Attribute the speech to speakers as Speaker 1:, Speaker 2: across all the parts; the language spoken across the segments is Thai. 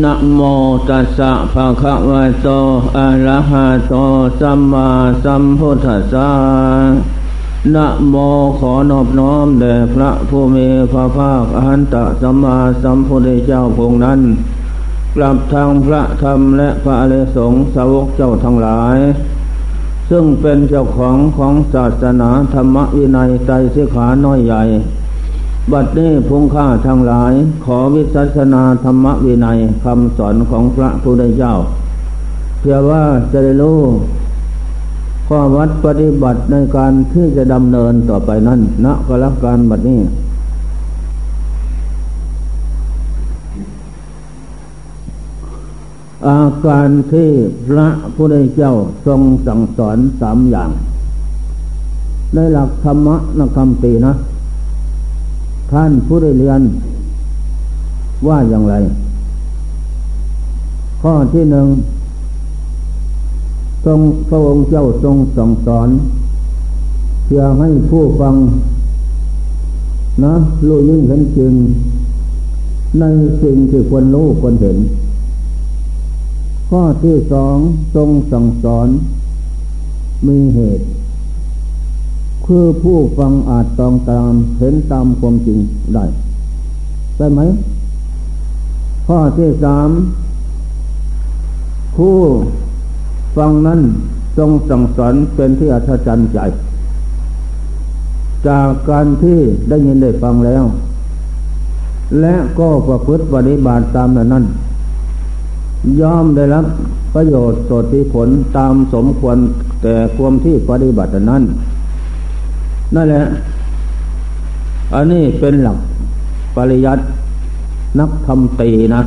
Speaker 1: นะโมตัสสะภะคะวะโต อะระหะโต สัมมาสัมพุทธัสสะนะโมขอนอบน้อมแด่พระผู้มีพระภาคอหันตสัมมาสัมพุทธเจ้าพงนั้น กลับทางพระธรรมและพระอริสงสาวกเจ้าทั้งหลาย ซึ่งเป็นเจ้าของของศาสนาธรรมวินัยใจสิขาน้อยใหญ่ บัดนี้พงข้าทั้งหลาย ขอวิสัชนาธรรมวินัยคำสอนของพระพุทธเจ้า เพื่อว่าจะได้รู้ข้อวัดปฏิบัติในการที่จะดำเนินต่อไปนั้นณก็รับการบัดนี้ อาการที่พระพุทธเจ้าทรงสั่งสอนสามอย่าง ในหลักธรรมะนคำปีนะ ท่านผู้ได้เรียน ว่าอย่างไร ข้อที่หนึ่งทรงพระองค์เจ้าทรงสั่งสอนเพื่อให้ผู้ฟัง นะรู้ยิ่งเห็นจริง ในสิ่งที่ควรรู้ควรเห็น ข้อที่สองทรงสั่งสอน มีเหตุ คือผู้ฟังอาจต้องตามเห็นตามความจริงได้ใช่ไหม ข้อที่สามผู้ฟังนั้นทรงสั่งสอนเป็นที่อัศจรรย์ใจ จากการที่ได้ยินได้ฟังแล้ว และก็ประพฤติปฏิบัติตามนั้นยอมได้รับประโยชน์สดที่ผลตามสมควรแต่ความที่ปฏิบัตินั้น นั่นแหละ อันนี้เป็นหลักปริยัตินักทำตีนะ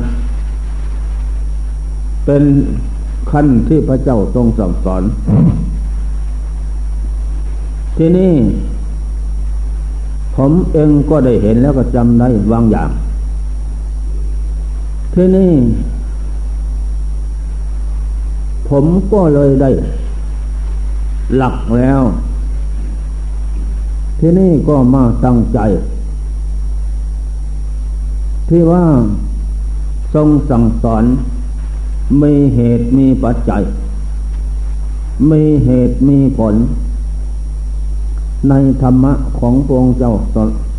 Speaker 1: เป็นขั้นที่พระเจ้าทรงสั่งสอน ที่นี่ ผมเองก็ได้เห็นแล้วก็จำได้บางอย่าง ที่นี่ ผมก็เลยได้ หลักแล้ว ที่นี่ก็มาตั้งใจ ที่ว่าทรงสั่งสอนมีเหตุมีปัจจัย มีเหตุมีผล ในธรรมะของพระองค์เจ้า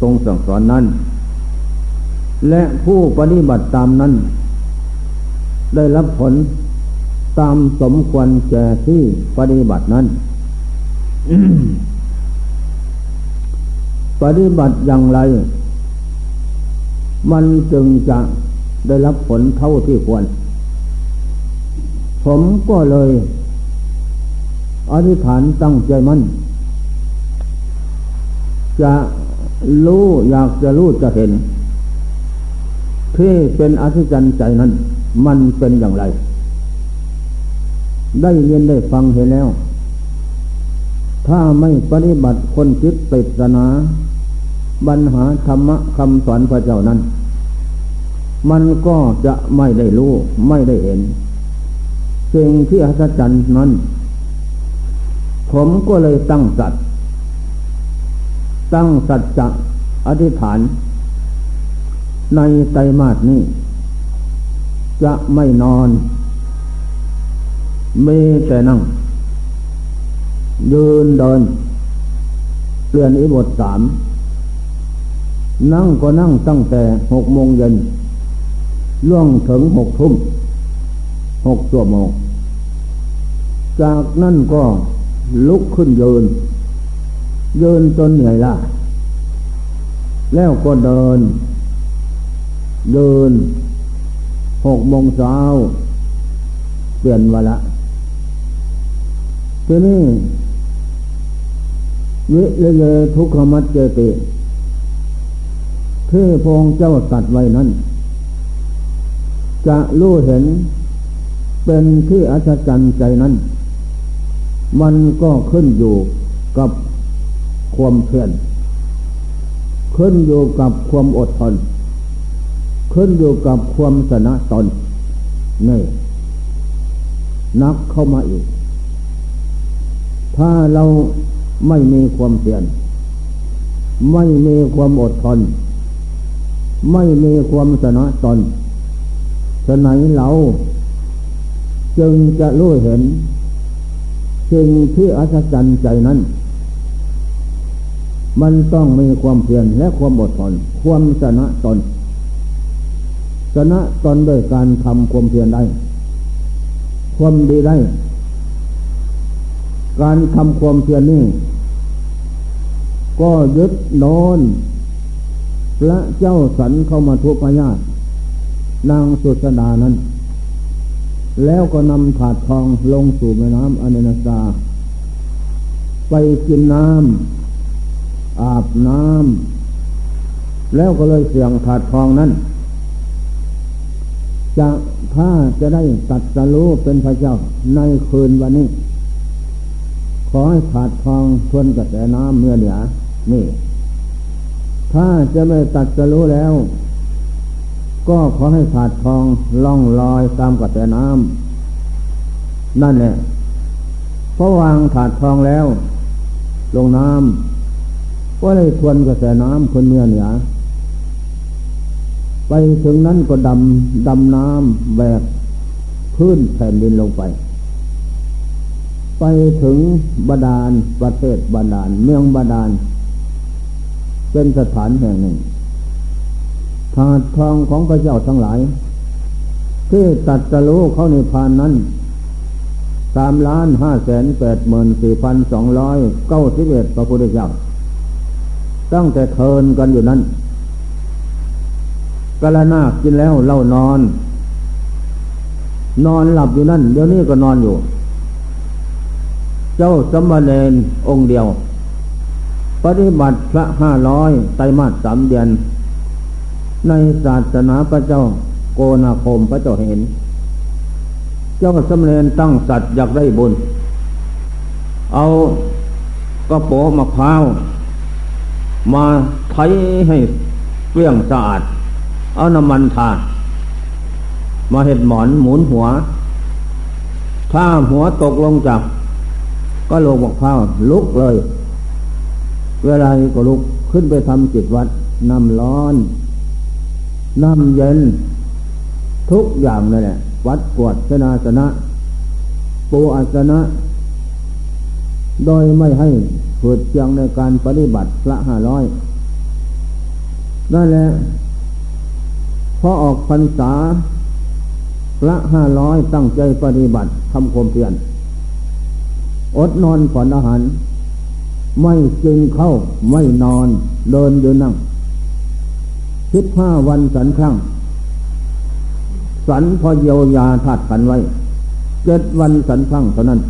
Speaker 1: ทรงสั่งสอนนั้น และผู้ปฏิบัติตามนั้น ได้รับผลตามสมควรแก่ที่ปฏิบัตินั้น ปฏิบัติอย่างไร มันจึงจะได้รับผลเท่าที่ควร ผมก็เลยอธิษฐานตั้งใจมัน่นจะรู้อยากจะรู้จะเห็น ที่เป็นอธิจันใจนั้น มันเป็นอย่างไร ได้เรียนได้ฟังเห็นแล้ว ถ้าไม่ปฏิบัติคนจิตปริศนา ปัญหาธรรมะคำสอนพระเจ้านั้น มันก็จะไม่ได้รู้ ไม่ได้เห็น สิ่งที่อัศจรรย์นั้น ผมก็เลยตั้งสัตว์ตั้งสัจจะอธิษฐาน ในไตรมาสนี้ จะไม่นอนมีแต่นั่ง ยืนเดินเปลี่ยนอิบทสาม นั่งก็นั่งตั้งแต่หกโมงเย็นล่วงถึงหกทุ่มหกชั่วโมง จากนั้นก็ลุกขึ้นยืน ยืนจนเหนื่อยละแล้วก็เดิน เดินหกโมงเช้าเปลี่ยนเวลาทีนี้วิเลทุกขมัจเจติ ที่พงเจ้าตัดไว้นั้น จะรู้เห็นเป็นที่อัศจรรย์ใจนั้น มันก็ขึ้นอยู่กับความเพียรขึ้นอยู่กับความอดทน ขึ้นอยู่กับความสนะตนนี่นักเข้ามาอีก ถ้าเราไม่มีความเพียรไม่มีความอดทน ไม่มีความสนะตนฉะไหนเรา จึงจะรู้เห็นสิ่งที่อัศจรรย์ใจนั้น มันต้องมีความเพียรและความอดทนความชนะตนชนะตนด้วยการทำความเพียรได้ ความดีได้ การทำความเพียรนี้ก็ยึดโนน พระเจ้าสันเข้ามาทุพญาตนางสุสดานั้น แล้วก็นำถาดทองลงสู่แม่น้ำอเนนสาไปกินน้ำอาบน้ำแล้วก็เลยเสียงถาดทองนั้น จะถ้าจะได้ตัดสรู้เป็นพระเจ้าในคืนวันนี้ ขอให้ถาดทองทวนกระแสน้ำเมื่อเหนือนี่ ถ้าจะไม่ตัดสรู้แล้ว ก็ขอให้ถาดทองล่องลอยตามกระแสน้ำนั่นแหละพราะวางถาดทองแล้ว ลงน้ำก็เลยทวนกระแสน้ำคนเมื่อเหนือไปถึงนั้นก็ดำดำน้ำแบกพื้นแผ่นดินลงไป ไปถึงบาดาลประเทศบาดาลเมืองบาดาล เป็นสถานแห่งหนึ่งถาดทองของพระเจ้าทั้งหลาย ที่ตัดสรู้เขาในพานนั้นสามล้านห้าแสนแปดหมื่นสี่พันสองร้อยเก้าสิบเอ็ดพระพุทธเจ้า ตั้งแต่เทินกันอยู่นั้นกะละนากินแล้วเล่านอน นอนหลับอยู่นั่น เดี๋ยวนี้ก็นอนอยู่ เจ้าสมณเณรองค์เดียว ปฏิบัติพระห้าร้อยไตรมาสสามเดือน ในศาสนาพระเจ้าโกนาคมพระเจ้าเห็น เจ้าสำเร็จตั้งสัตว์อยากได้บุญ เอากระโปงมะพร้าว มาไถให้เปรี้ยงสะอาด เอาน้ำมันทา มาเห็ดหมอนหมุนหัว ถ้าหัวตกลงจาก ก็ลงมะพร้าวลุกเลย เวลาก็ลุกขึ้นไปทำจิตวัดน้ำร้อน น้ำเย็น ทุกอย่างเลยแหละวัดกวดชนาสนะปูอาสนะ โดยไม่ให้ฝืดเชียงในการปฏิบัติพระห้าร้อยนั่นแหละพอออกพรรษาพระห้าร้อยตั้งใจปฏิบัติทำความเพียรอดนอนผ่อนอาหาร ไม่จึงเข้าไม่นอนเดินยืนนั่งคิดห้าวันสันครั้ง สันพอเยียวยาธาตุขันไว้เจ็ดวันสันพังเท่านั้น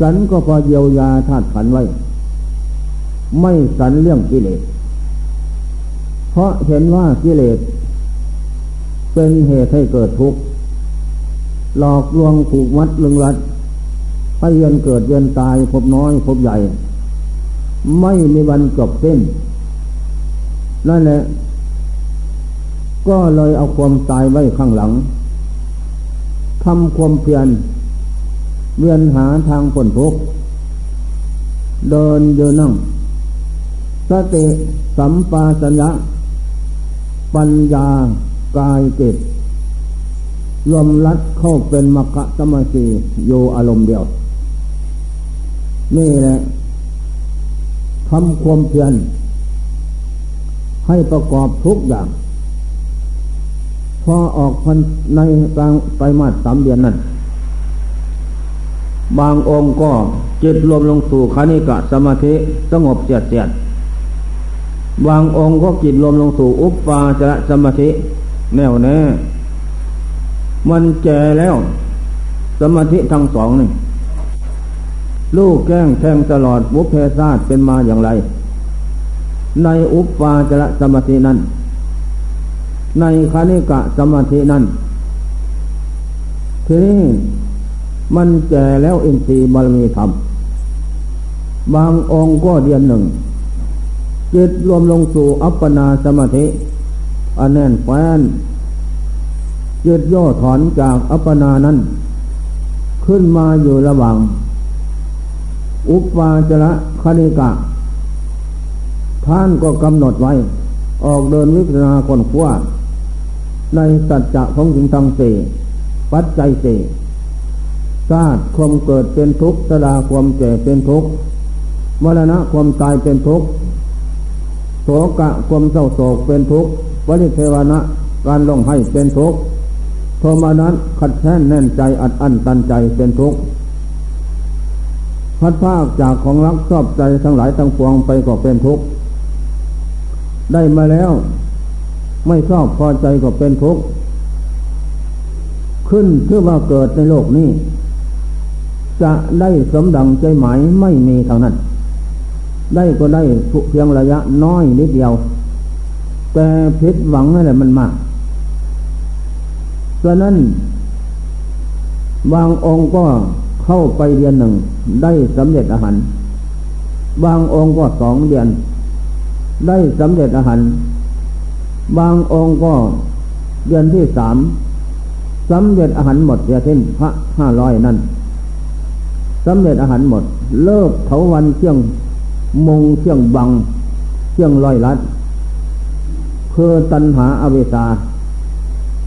Speaker 1: สันก็พอเยียวยาธาตุขันไว้ ไม่สันเรื่องกิเลส เพราะเห็นว่ากิเลส เป็นเหตุให้เกิดทุกข์หลอกลวงผูกมัดลึงรัด ให้เย็นเกิดเย็นตายพบน้อยพบใหญ่ ไม่มีวันจบสิ้น นั่นแหละ ก็เลยเอาความตายไว้ข้างหลังทำความเพียรเวียนหาทางผลทุกข์เดินเดินนั่ง สติสัมปาสัญญะ ปัญญากายเกตรวมรัดเข้าเป็นมรรคสมาธิโยอารมณ์เดียว นี่แหละทำความเพียรให้ประกอบทุกอย่าง พอออกพันในกลางไตรมาสสามเดือนนั้น บางองค์ก็จิตรวมลงสู่คณิกะสมาธิสงบเสียดเสียดบางองค์ก็จิตรวมลงสู่อุปปาจระสมาธิ แน่วแน่ มันแก่แล้ว สมาธิทั้งสองนี่ ลูกแก้งแทงตลอดวุเพศาสเป็นมาอย่างไร ในอุปปาจระสมาธินั้น ในคณิกะสมาธินั้นทีนี้มันแก่แล้วอินทรีย์บารมีธรรม บางองค์ก็เดียนหนึ่ง จิตรวมลงสู่อัปปนาสมาธิอันแน่นแฟนจิตย่อถอนจากอัปปนานั้น ขึ้นมาอยู่ระหว่าง อุปาจระคณิกะ ท่านก็กำหนดไว้ ออกเดินวิปัสสนาคนขว้าในสัจจะของสิ่งทั้งสี่ปัจจัยสี่ชาติความเกิดเป็นทุกข์สลาความแก่เป็นทุกข์มรณะความตายเป็นทุกข์โศกะความเศร้าโศกเป็นทุกข์วริเทวนะการลงให้เป็นทุกข์โทมานั้นขัดแค้นแน่นใจอัดอั้นตันใจเป็นทุกข์ พัดภาคจากของรักชอบใจทั้งหลายทั้งปวงไปก็เป็นทุกข์ได้มาแล้ว ไม่ชอบพอใจก็เป็นทุกข์ขึ้นเพื่อว่าเกิดในโลกนี้ จะได้สมดังใจหมายไม่มีทางนั้น ได้ก็ได้เพียงระยะน้อยนิดเดียว แต่พิษหวังนั่นแหละมันมากฉะนั้น บางองค์ก็ เข้าไปเดือนหนึ่งได้สำเร็จอาหาร บางองค์ก็สองเดือน ได้สำเร็จอาหาร บางองค์ก็เดือนที่สามสำเร็จอาหารหมดเสียสิ้นพระห้าร้อยนั่นสำเร็จอาหารหมด เลิกเถาวันเชี่ยงมงเชี่ยงบังเชี่ยงลอยลัดคือตัณหาอเวสา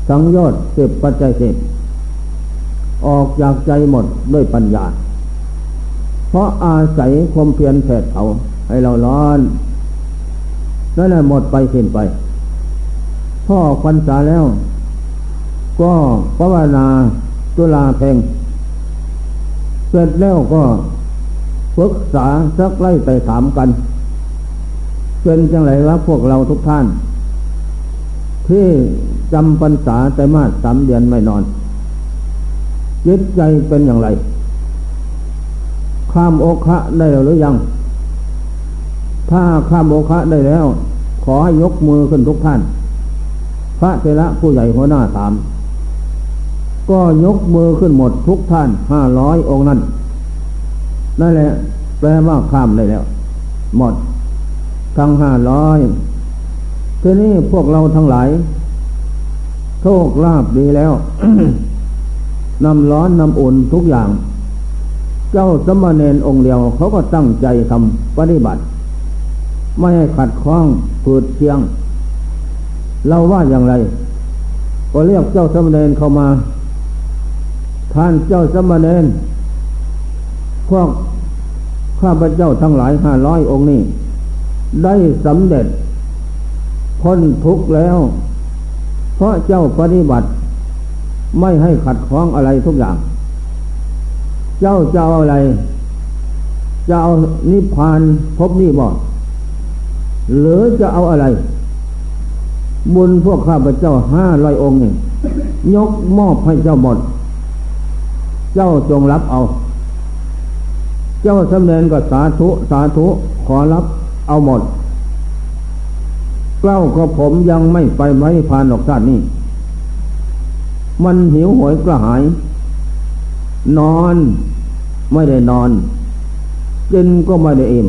Speaker 1: สังยอดเสพปัจจัยเสพ ออกจากใจหมดด้วยปัญญา เพราะอาศัยความเพียรแผดเผาให้เราร้อนนั่นแหละหมดไปสิ้นไป พ่อควันสาแล้ว ก็ภาวนาตุลาเพงเสร็จแล้วก็ปรึกษาสักไล่ไปถามกัน เป็นจังไรวะพวกเราทุกท่าน ที่จำพรรษาแต่มาสามเดือนไม่นอน จิตใจเป็นอย่างไร ข้ามโอคะได้แล้วหรือยัง ถ้าข้ามโอคะได้แล้ว ขอให้ยกมือขึ้นทุกท่าน พระเทระผู้ใหญ่หัวหน้าถาม ก็ยกมือขึ้นหมดทุกท่านห้าร้อยองค์นั้นนั่นแหละแปลว่าข้ามได้แล้ว หมด ทั้งห้าร้อยทีนี้พวกเราทั้งหลาย โชคลาภดีแล้ว น้ำร้อนน้ำอุ่นทุกอย่าง เจ้าสมณเณรองค์เดียวเขาก็ตั้งใจทำปฏิบัติ ไม่ให้ขัดข้องผืดเชียง เราว่าอย่างไร ก็เรียกเจ้าสมณเณรเข้ามา ท่านเจ้าสมณเณรพวกข้าพเจ้าทั้งหลายห้าร้อยองค์นี้ ได้สำเร็จพ้นทุกข์แล้ว เพราะเจ้าปฏิบัติ ไม่ให้ขัดข้องอะไรทุกอย่าง เจ้าจะเอาอะไร จะเอานิพพานพบนี่บอกหรือจะเอาอะไร บุญพวกข้าพเจ้าห้าร้อยองค์นี่ยกมอบให้เจ้าหมด เจ้าจงรับเอา เจ้าสำเร็จก็สาธุสาธุขอรับเอาหมดเกล้าก็ผมยังไม่ไปไว้พานหรอกชาตินี้ มันหิวโหยกระหาย นอนไม่ได้นอนกินก็ไม่ได้อิ่ม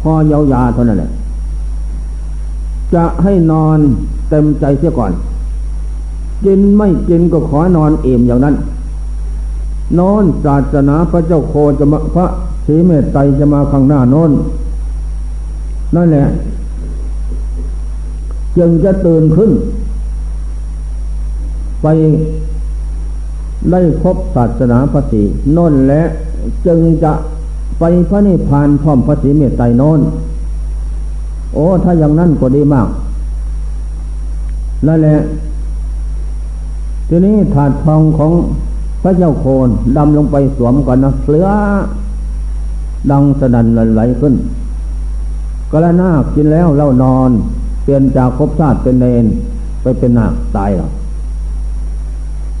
Speaker 1: พอเยายาเท่านั้นแหละจะให้นอนเต็มใจเสียก่อน กินไม่กินก็ขอนอนอิ่มอย่างนั้น นอนศาสนาพระเจ้าโคจะมาพระศรีเมตไตรจะมาข้างหน้าโน้นนั่นแหละ จึงจะตื่นขึ้น ไปได้พบศาสนาพระศีน้นและจึงจะไปพระนิพพานพร้อมพระศีเมตไตรนนโอ้ถ้าอย่างนั้นก็ดีมากนั่นแหละทีนี้ถาดทองของพระเจ้าโคนดำลงไปสวมก่อนนะเสือดังสนั่นไหลขึ้นกระนาคกินแล้วเล่านอน เปลี่ยนจากภพชาติเป็นเนนไปเป็นนาคตายหรอ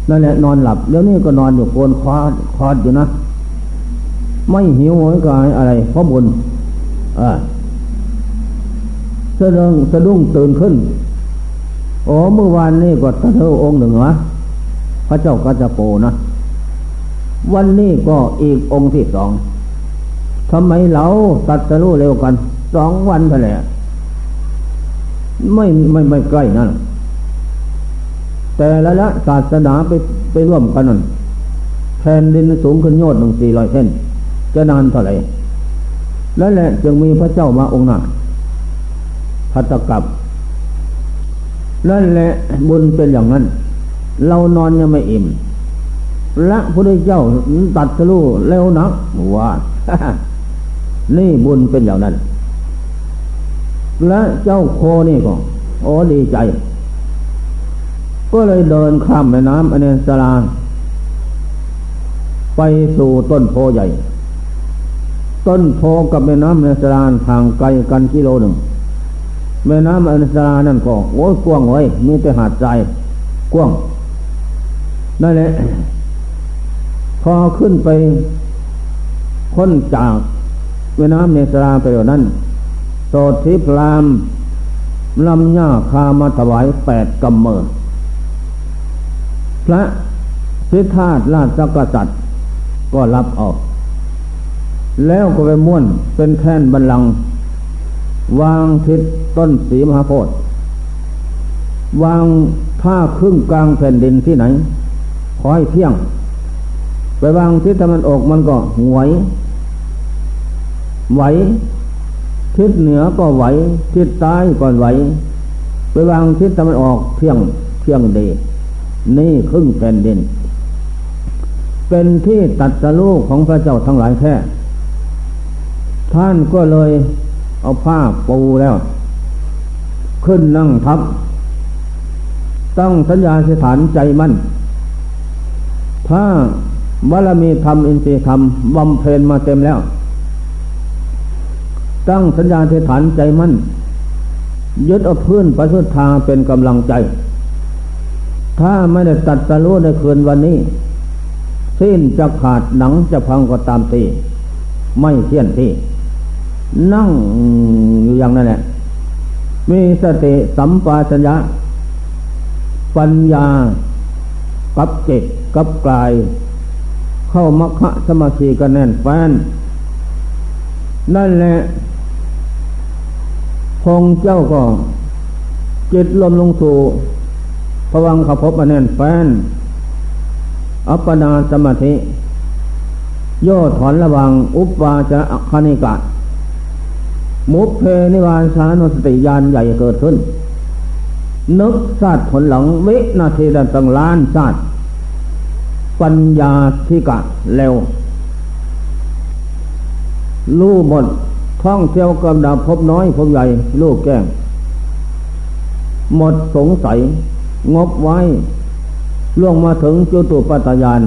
Speaker 1: นั่นแหละนอนหลับเดี๋ยวนี้ก็นอนอยู่โกนคอดคอดอยู่นะไม่หิวหอยกายอะไรเพราะบุญอ่าสะดุ้งสะดุ้งตื่นขึ้นโอ้เมื่อวานนี้ก็ตะเทอองค์หนึ่งวะพระเจ้ากัจจโปนะวันนี้ก็อีกองค์ที่สองทำไมเราตัดสรู้เร็วกันสองวันเท่าไหร่ไม่ไม่ไม่ใกล้นั่น แต่ละละศาสนาไปไปร่วมกันนั่นแผ่นดินสูงขึ้นโยดหนึ่งสี่ร้อยเส้น จะนานเท่าไหร่แล้วแหละจึงมีพระเจ้ามาองค์หน้าพัตกับนั่นแหละบุญเป็นอย่างนั้น เรานอนยังไม่อิ่มละพระเจ้าตัดสรู้เร็วนักว่านี่บุญเป็นอย่างนั้น และเจ้าโคนี่ก็โอ้ดีใจ ก็เลยเดินข้ามแม่น้ำอเนสลาไปสู่ต้นโพใหญ่ ต้นโพกับแม่น้ำอเนสลาห่างไกลกันกิโลหนึ่ง แม่น้ำอเนสลานั่นก็โอ้ยกว้างไว้มีแต่หาดทรายกว้างนั่นแหละพอขึ้นไปค้นจากแม่น้ำเนสราไปแล้วนั้นโสดทิพรามลำหญ่าคามาถวายแปดกำเมอ พระสิทธาตราชกษัตริย์ ก็รับออก แล้วก็ไปม้วนเป็นแท่นบันลังวางทิศต้นสีมหาโพธิ์วางผ้าครึ่งกลางแผ่นดินที่ไหนคอยเพียง ไปวางทิศตะวันออกมันก็ไหวไหว ทิศเหนือก็ไหว ทิศใต้ก็ไหว ไปวางทิศตะวันออกเพียงเพียงเด นี่ครึ่งแผ่นดิน เป็นที่ตัดสลูกของพระเจ้าทั้งหลายแท้ท่านก็เลยเอาผ้าปูแล้ว ขึ้นนั่งทับตั้งสัญญาสถานใจมั่น ถ้าบารมีธรรมอินทรีย์ธรรมบำเพ็ญมาเต็มแล้ว ตั้งสัญญาเทฐานใจมั่น ยึดเอาพื้นประสุทธาเป็นกำลังใจ ถ้าไม่ได้ตัดสรู้ในคืนวันนี้ สิ้นจะขาดหนังจะพังก็ตามตีไม่เที่ยนที่ นั่งอยู่อย่างนั้นแหละ มีสติสัมปชัญญะ ปัญญา กับเจตกับกาย เข้ามัคคะสมาธิกันแน่นแฟนนั่นแหละพงเจ้าก็จิตลมลงสู่ พวังขพบมาแน่นแฟน อัปปนาสมาธิ โยถอนระวัง อุปวาจะคณิกะ มุเพนิวานสานุสติยานใหญ่เกิดขึ้น นึกศาสตร์ผลหลังวินาทีดันตังล้านศาสตร์ปัญญาธิกะเร็วรู้หมดท่องเที่ยวกำดับพบน้อยพบใหญ่ ลูกแก้ง หมดสงสัย งบไว้ล่วงมาถึงจุตุปัตยาน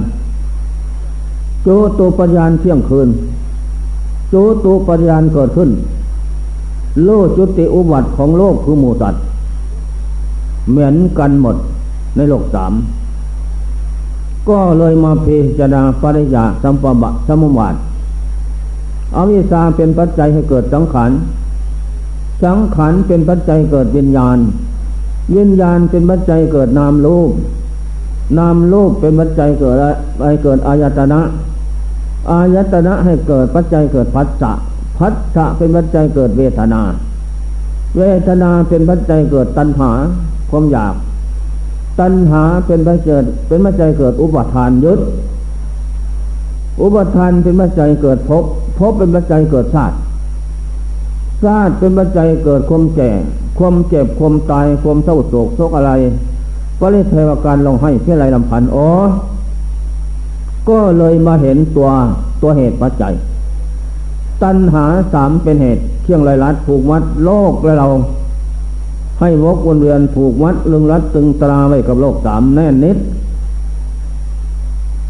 Speaker 1: จุตุปัญญาเที่ยงคืนจุตุปัญญาเกิดขึ้น โลจุติอุบัติของโลกคือหมูสัตว์เหมือนกันหมดในโลกสามก็เลยมาพิจารณาปริยาสัมปบะสมุวาทอวิชาเป็นปัจจัยให้เกิดสังขาร สังขารเป็นปัจจัยเกิดวิญญาณ วิญญาณเป็นปัจจัยเกิดนามรูป นามรูปเป็นปัจจัยเกิดอะไรเกิดอายตนะ อายตนะให้เกิดปัจจัยเกิดพัสสะพัสสะเป็นปัจจัยเกิดเวทนา เวทนาเป็นปัจจัยเกิดตัณหาความอยาก ตัณหาเป็นปัจจัยเป็นปัจจัยเกิดอุปทานยึดอุปทานเป็นปัจจัยเกิดภพภพเป็นปัจจัยเกิดชาติ ชาติเป็นปัจจัยเกิดความแก่ ความเจ็บ ความตาย ความเศร้าโศกโศกอะไรก็เลยเทวการลงให้เพื่อไรลำพันอ๋อ ก็เลยมาเห็นตัวตัวเหตุปัจจัย ตัณหาสามเป็นเหตุเที่ยงไรลัดผูกมัดโลกและเรา ให้วกวนเวียนผูกมัดลึงรัดตึงตราไว้กับโลกสามแน่นนิด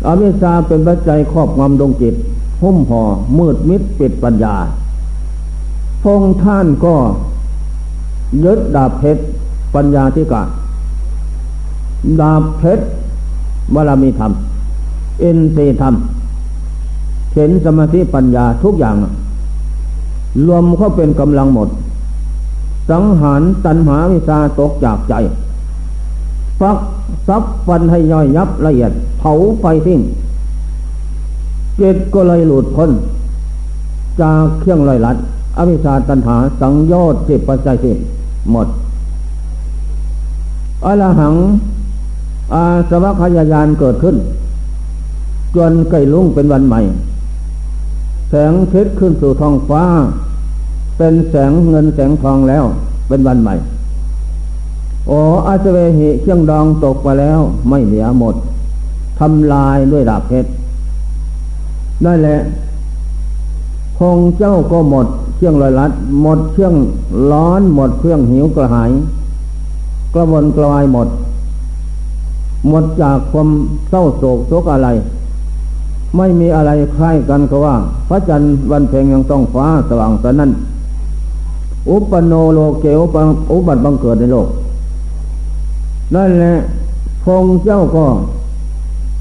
Speaker 1: อวิชชาเป็นปัจจัยครอบงำดวงจิต หุ้มห่อมืดมิดปิดปัญญา พงท่านก็ยึดดาบเพชรปัญญาธิกะ ดาบเพชรบารมีธรรมเอ็นสีธรรมเห็นสมาธิปัญญาทุกอย่าง รวมเข้าเป็นกำลังหมด สังหารตันหาวิชาตกจากใจ ฟักซับฟันให้ย่อยยับละเอียด เผาไฟทิ้งเจิตก็เลยหลุดพ้นจากเครื่องลอยลัด อวิชาตันหาสังโยชน์สิบปัจจัยสิบหมดอรหัง อาสวัคยายานเกิดขึ้น จนไก่ลุ่งเป็นวันใหม่ แสงเพชรขึ้นสู่ท้องฟ้า เป็นแสงเงินแสงทองแล้ว เป็นวันใหม่ โออาสเวหิเครื่องดองตกไปแล้ว ไม่เหลือหมดทำลายด้วยดาบเพชรนั่นแหละคงเจ้าก็หมด เครื่องลอยลัด หมดเครื่องร้อน หมดเครื่องหิวกระหาย กระวนกระวายหมด หมดจากความเศร้าโศกโศกอะไร ไม่มีอะไรคล้ายกันก็ว่า พระจันทร์วันเพ็งยังต้องฟ้าสว่างแต่นั้นอุปโนโลเกอุปอุบัติบังเกิดในโลก นั่นแหละพงเจ้าก็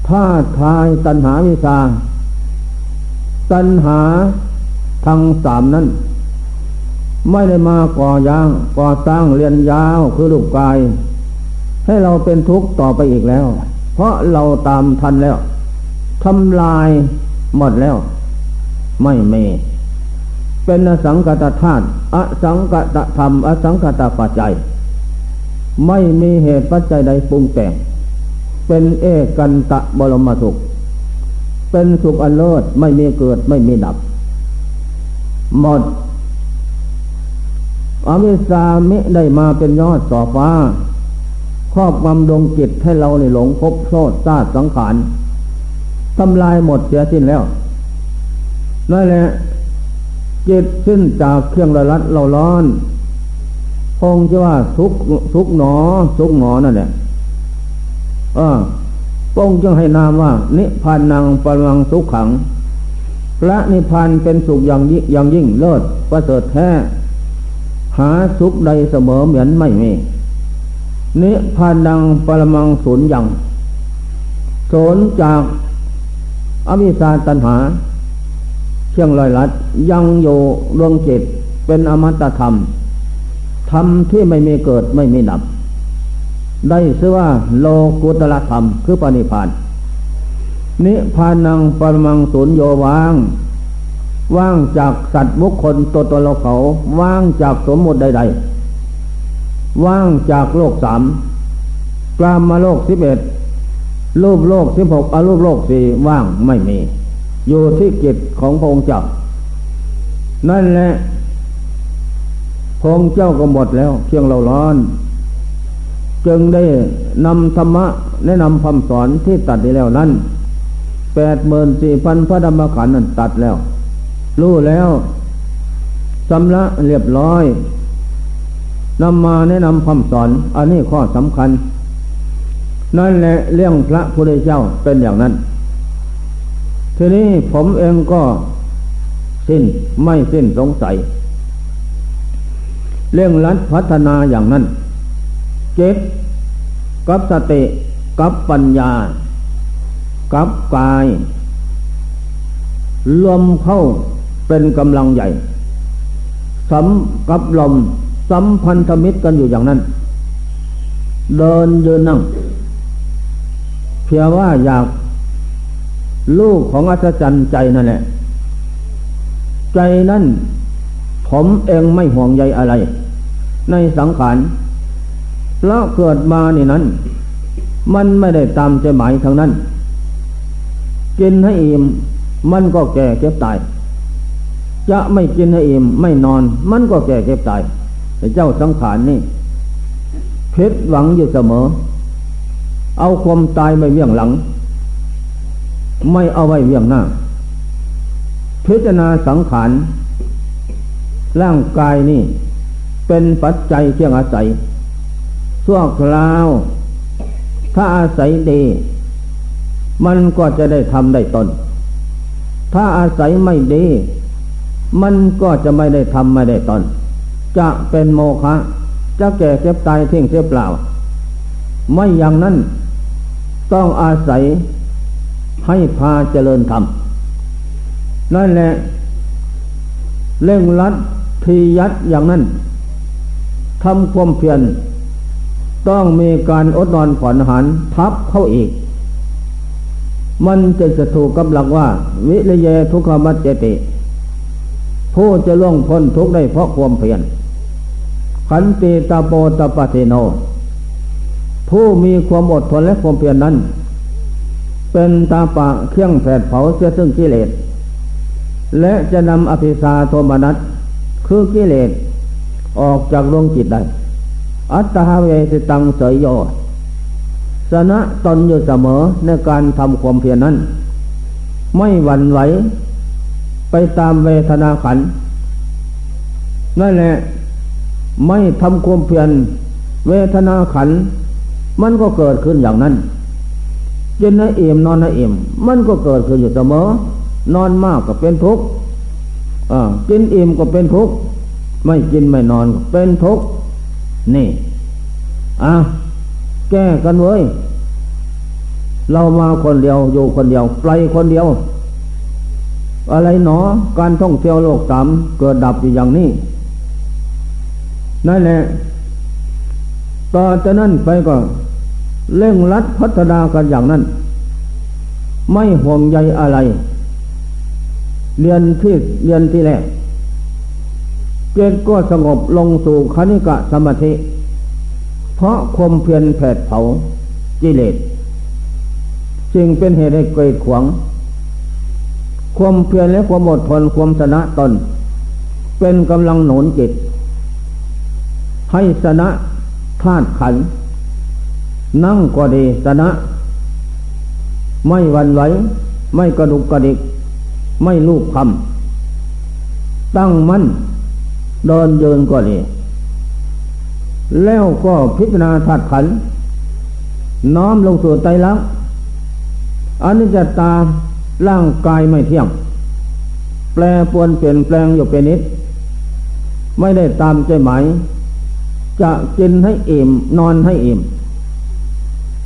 Speaker 1: ท้าทายตัณหาวิชาตัณหา ทั้งสามนั้น ไม่ได้มาก่อยางก่อสร้างเรียนยาวคือลูกกาย ให้เราเป็นทุกข์ต่อไปอีกแล้ว เพราะเราตามทันแล้วทำลายหมดแล้ว ไม่เม เป็นอสังกตธาตุอสังกตธรรม อสังกตปัจจัย ไม่มีเหตุปัจจัยใดปรุงแต่ง เป็นเอกันตะบรมสุข เป็นสุขอันเลิศไม่มีเกิดไม่มีดับ หมด อวิสามิได้มาเป็นยอดต่อฟ้า ครอบงำดวงจิตให้เราในหลงพบโทษซาสังขารทำลายหมดเสียสิ้นแล้วนั่นแหละจิตสิ้นจากเครื่องระลัดเราร้อนคงจะว่าทุกทุกหนอทุกหนอนั่นแหละเออพงจึงให้นามว่า นิพพานังปรังสุขขัง พระนิพพานเป็นสุขอย่างยิ่งอย่างยิ่งเลิศประเสริฐแท้ หาสุขใดเสมอเหมือนไม่มี นิพพานดังปรมังศูนย์อย่างศูนย์จากอวิชาตัณหา เชียงลอยลัดยังอยู่ดวงจิตเป็นอมตะธรรม ธรรมที่ไม่มีเกิดไม่มีดับ ได้ชื่อว่าโลกุตละธรรมคือปณิพาน นิพานังปรมังสุญโยวาง ว่างจากสัตว์บุคคลตัวตัวเราเขา ว่างจากสมมติใด ๆ ว่างจากโลกสามกลามมาโลกสิบเอ็ดรูปโลกสิบหกอรูปโลกสี่ว่างไม่มี อยู่ที่กิจของพระองค์เจ้า นั่นแหละพระองค์เจ้าก็หมดแล้วเพียงเราร้อน จึงได้นำธรรมะแนะนำคำสอนที่ตัดได้แล้วนั้น แปดหมื่นสี่พันพระธรรมขันธ์นั้นตัดแล้ว รู้แล้วสำละเรียบร้อยนำมาแนะนำคำสอน อันนี้ข้อสำคัญ นั่นแหละเรื่องพระพุทธเจ้าเป็นอย่างนั้น ทีนี้ผมเองก็สิ้นไม่สิ้นสงสัย เรื่องรัดพัฒนาอย่างนั้น เก็บกับสติกับปัญญา กับกาย ลมเข้าเป็นกำลังใหญ่สัมกับลมสัมพันธมิตรกันอยู่อย่างนั้น เดินยืนนั่ง เพียงว่าอยาก ลูกของอัศจรรย์ใจนั่นแหละ ใจนั้นผมเองไม่ห่วงใยอะไร ในสังขารแล้วเกิดมานี่นั้น มันไม่ได้ตามใจหมายทางนั้น กินให้อิ่มมันก็แก่เก็บตาย จะไม่กินให้อิ่มไม่นอน มันก็แก่เก็บตายแต่เจ้าสังขารนี่เพชรหวังอยู่เสมอ เอาความตายไม่เวี่ยงหลัง ไม่เอาไว้เวี่ยงหน้า พิจารณาสังขารร่างกายนี่ เป็นปัจจัยเที่ยงอาศัยชั่วคราว ถ้าอาศัยดี มันก็จะได้ทำได้ตน ถ้าอาศัยไม่ดี มันก็จะไม่ได้ทำไม่ได้ตน จะเป็นโมฆะจะแก่เก็บตายทิ้งเสียเปล่า ไม่อย่างนั้น ต้องอาศัยให้พาเจริญธรรม นั่นแหละ เร่งรัดทียัดอย่างนั้นทำความเพียรต้องมีการอดนอนผ่อนหันทับเข้าอีก มันจะจะถูกกับหลักว่า วิริยทุกขมัจเจติ ผู้จะล่วงพ้นทุกได้เพราะความเพียรขันติตาโปตปฏิโน ผู้มีความอดทนและความเพียรนนั้น เป็นตาปะเครื่องแผดเผาเสียซึ่งกิเลส และจะนำอภิสาโทมนัสคือกิเลสออกจากดวงจิตได้ อัตตาเวสิตังเสยโย สนะตนอยู่เสมอในการทำความเพียรนั้น ไม่หวั่นไหว ไปตามเวทนาขันนั่นแหละไม่ทำความเพียรเวทนาขัน มันก็เกิดขึ้นอย่างนั้นกินให้อิ่มนอนให้อิ่มมันก็เกิดขึ้นอยู่เสมอ นอนมากก็เป็นทุกข์กินอิ่มก็เป็นทุกข์ไม่กินไม่นอนก็เป็นทุกข์นี่อะ แก้กันเว้ย เรามาคนเดียวอยู่คนเดียวไปคนเดียว อะไรหนอ การท่องเที่ยวโลกสามเกิดดับอยู่อย่างนี้ นั่นแหละต่อจากนั้นไปก็เร่งรัดพัฒนากันอย่างนั้น ไม่ห่วงใยอะไร เรียนที่เรียนที่แรกเกิดก็สงบลงสู่คณิกะสมาธิ เพราะความเพียนแผดเผากิเลสจึงเป็นเหตุให้เกิดขวงความเพียรและความอดทนความชนะตน เป็นกำลังหนุนจิต ให้ชนะธาตุขัน นั่งก็ดีชนะ ไม่วันไหว ไม่กระดุกกระดิก ไม่ลูกคำตั้งมั่นเดินเยินก็ดี แล้วก็พิจารณาธาตุขันน้อมลงสู่ใจลักอันนี้จตาร่างกายไม่เที่ยง แปลปวนเปลี่ยนแปลงอยู่เป็นนิด ไม่ได้ตามใจหมาย จะกินให้อิ่มนอนให้อิ่ม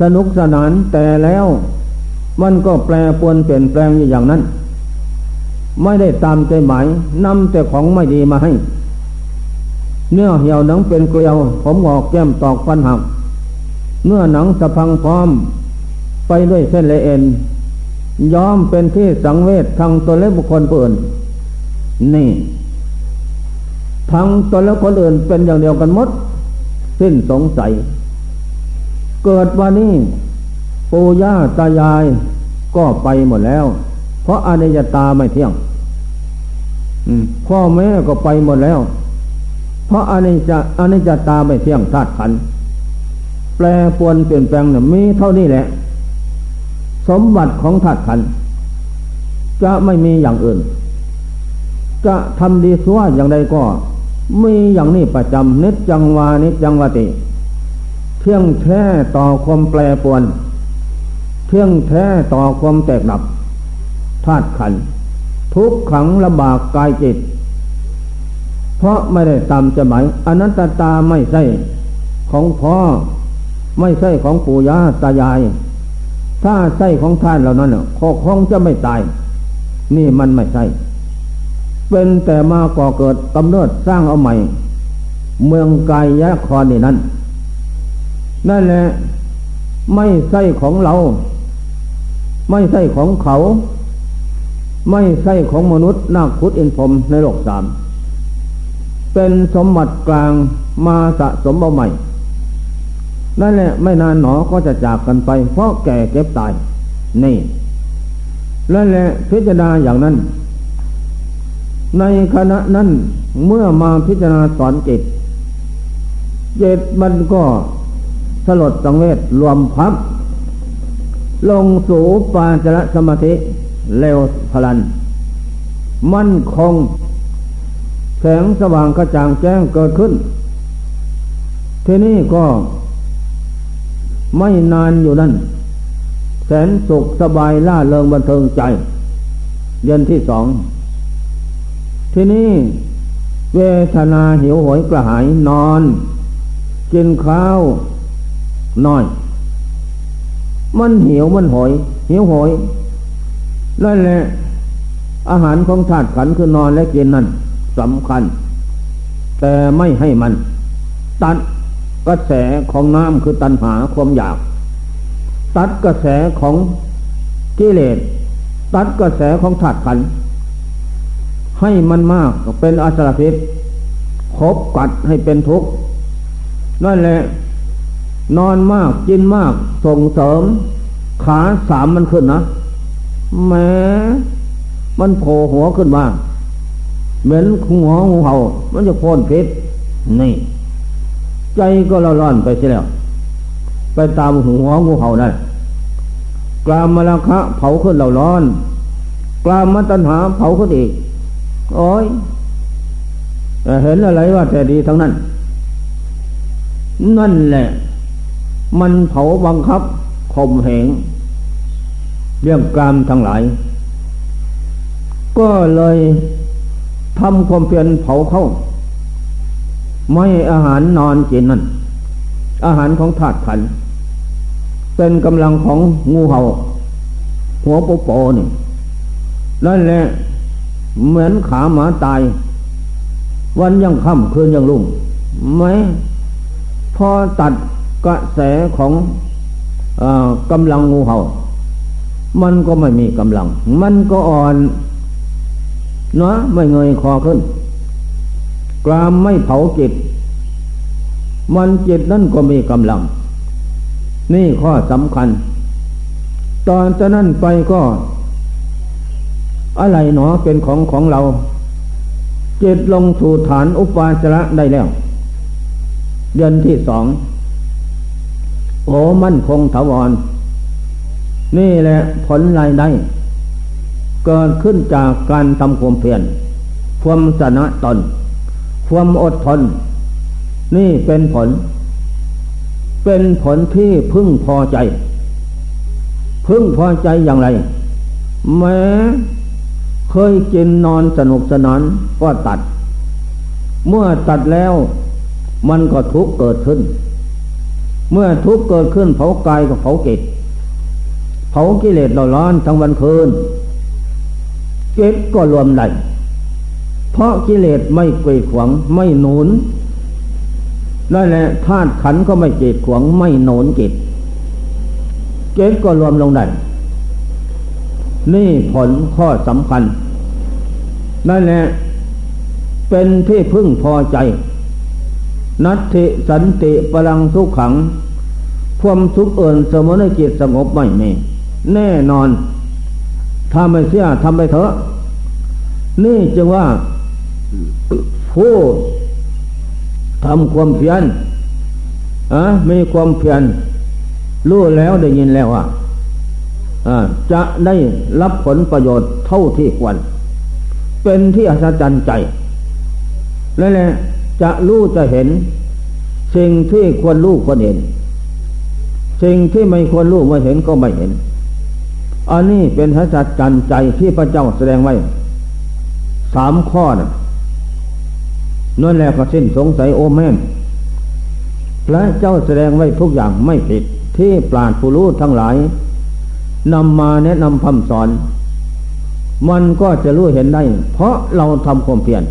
Speaker 1: สนุกสนานแต่แล้วมันก็แปลปวนเปลี่ยนแปลงอยู่อย่างนั้น ไม่ได้ตามใจหมายนำแต่ของไม่ดีมาให้ เนื้อเหี่ยวหนังเป็นเกลียว ผมหอกแก้มตอกฟันหักเนื้อหนังสะพังพร้อม ไปด้วยเส้นละเอ็นยอมเป็นที่สังเวชทางตัวและบุคคลผู้อื่น นี่ทางตัวและคนอื่นเป็นอย่างเดียวกันหมด สิ้นสงสัย เกิดวันนี้ปู่ย่าตายายก็ไปหมดแล้ว เพราะอนิจจตาไม่เที่ยงพ่อแม่ก็ไปหมดแล้ว เพราะอนิจจอนิจจตาไม่เที่ยงธาตุขัน แปลปวนเปลี่ยนแปลงเนี่ยมีเท่านี้แหละ สมบัติของธาตุขัน จะไม่มีอย่างอื่น จะทำดีสัวอย่างใดก็ มีอย่างนี้ประจำนิจจังวานิจจังวติ เที่ยงแท้ต่อความแปรปวน เที่ยงแท้ต่อความแตกดับธาตุขัน ทุกขังลำบากกายจิต เพราะไม่ได้ตามจะหมายอนัตตาไม่ใช่ของพ่อ ไม่ใช่ของปู่ย่าตายาย ถ้าใช่ของท่านเหล่านั้นคคงจะไม่ตาย นี่มันไม่ใช่ เป็นแต่มาก่อเกิดกำเนิดสร้างเอาใหม่ เมืองกายยะครนี่นั่นนั่นแหละไม่ใช่ของเรา ไม่ใช่ของเขา ไม่ใช่ของมนุษย์นาคุดอินพรมในโลกสาม เป็นสมบัติกลางมาสะสมเอาใหม่ นั่นแหละไม่นานหนอก็จะจากกันไป เพราะแก่เก็บตาย นี่นั่นแหละพิจารณาอย่างนั้น ในขณะนั้นเมื่อมาพิจารณาสอนจิตจิตมันก็สลดสังเวชรวมพับ ลงสู่ปาจระสมาธิ เร็วพลัน มั่นคง แสงสว่างกระจ่างแจ้งเกิดขึ้น ทีนี้ก็ไม่นานอยู่นั่น แสนสุขสบายล่าเริงบันเทิงใจเดือนที่สอง ทีนี้เวทนาหิวโหยกระหายนอน กินข้าวน้อย มันหิวมันหอยหิวหอยนั่นแหละอาหารของธาตุขันคือนอนและกินนั่น สำคัญ แต่ไม่ให้มัน ตัดกระแสของน้ำคือตัณหาความอยาก ตัดกระแสของกิเลสตัดกระแสของถาดขัน ให้มันมากเป็นอาสรพิษคบกัดให้เป็นทุกข์นั่นแหละนอนมากกินมากส่งเสริม ขาสามมันขึ้นนะแม้มันโผล่หัวขึ้นมา เหมือนหัวงูเห่ามันจะพ่นพิษนี่ ใจก็เราร้อนไปเสียแล้ว ไปตามหัวงูเห่านั่นกลามมลคะเผาขึ้นเราร้อน กลามมัตัญหาเผาขึ้นอีก โอ้ยเห็นอะไรว่าแต่ดีทั้งนั้น นั่นแหละ มันเผาบังคับข่มเหงเรื่องกรรมทั้งหลาย ก็เลย ทำความเพียรเผาเข้า ไม่อาหารนอนกินนั่น อาหารของธาตุขัน เป็นกำลังของงูเหา่า หัวโปโปนี่นั่นแหละเหมือนขาหมาตาย วันยังค่ำคืนยังรุ่งไหมพอตัดกระแสของอกำลังงูเหา่า มันก็ไม่มีกำลัง มันก็อ่อน เนาะไม่เงยคอขึ้น กรามไม่เผาจิต มันจิตนั่นก็มีกำลัง นี่ข้อสำคัญ ตอนจะนั่นไปก็ อะไรหนอเป็นของของเรา จิตลงสู่ฐานอุปาจระได้แล้ว เดือนที่สองโอ้มั่นคงถาวร นี่แหละผลรายได้ เกิดขึ้นจากการทำความเพียรความสนะตน ความอดทน นี่เป็นผล เป็นผลที่พึ่งพอใจ พึ่งพอใจอย่างไร แม้เคยกินนอนสนุกสนานก็ตัด เมื่อตัดแล้วมันก็ทุกเกิดขึ้น เมื่อทุกเกิดขึ้นเผากายกับเผาจิตเผากิเลสเราร้อนทั้งวันคืน จิตก็รวมได้เพราะกิเลสไม่เกยขวงไม่หนุนได้แหละธาตุขันก็ไม่เกดขวงไม่หนุนจิตเจตก็รวมลงได้นี่ผลข้อสำคัญนั่นแหละเป็นที่พึ่งพอใจ นัตถิสันติพลังทุกขัง ความทุกข์เอื่นสมในจิตสงบไม่มีแน่นอน ทำไปเสียทำไปเถอะ นี่จึงว่าผู้ทำความเพียรอะมีความเพียรรู้แล้วได้ยินแล้วว่าจะได้รับผลประโยชน์เท่าที่ควร เป็นที่อัศจรรย์ใจและแหละจะรู้จะเห็น สิ่งที่ควรรู้ควรเห็น สิ่งที่ไม่ควรรู้ไม่เห็นก็ไม่เห็น อันนี้เป็นทัศจันใจที่พระเจ้าแสดงไว้สามข้อนะนั่นแหละก็สิ้นสงสัยโอแม่นพระเจ้าแสดงไว้ทุกอย่างไม่ผิดที่ปราดผู้รู้ทั้งหลายนำมาแนะนำคำสอน มันก็จะรู้เห็นได้ เพราะเราทำความเพียร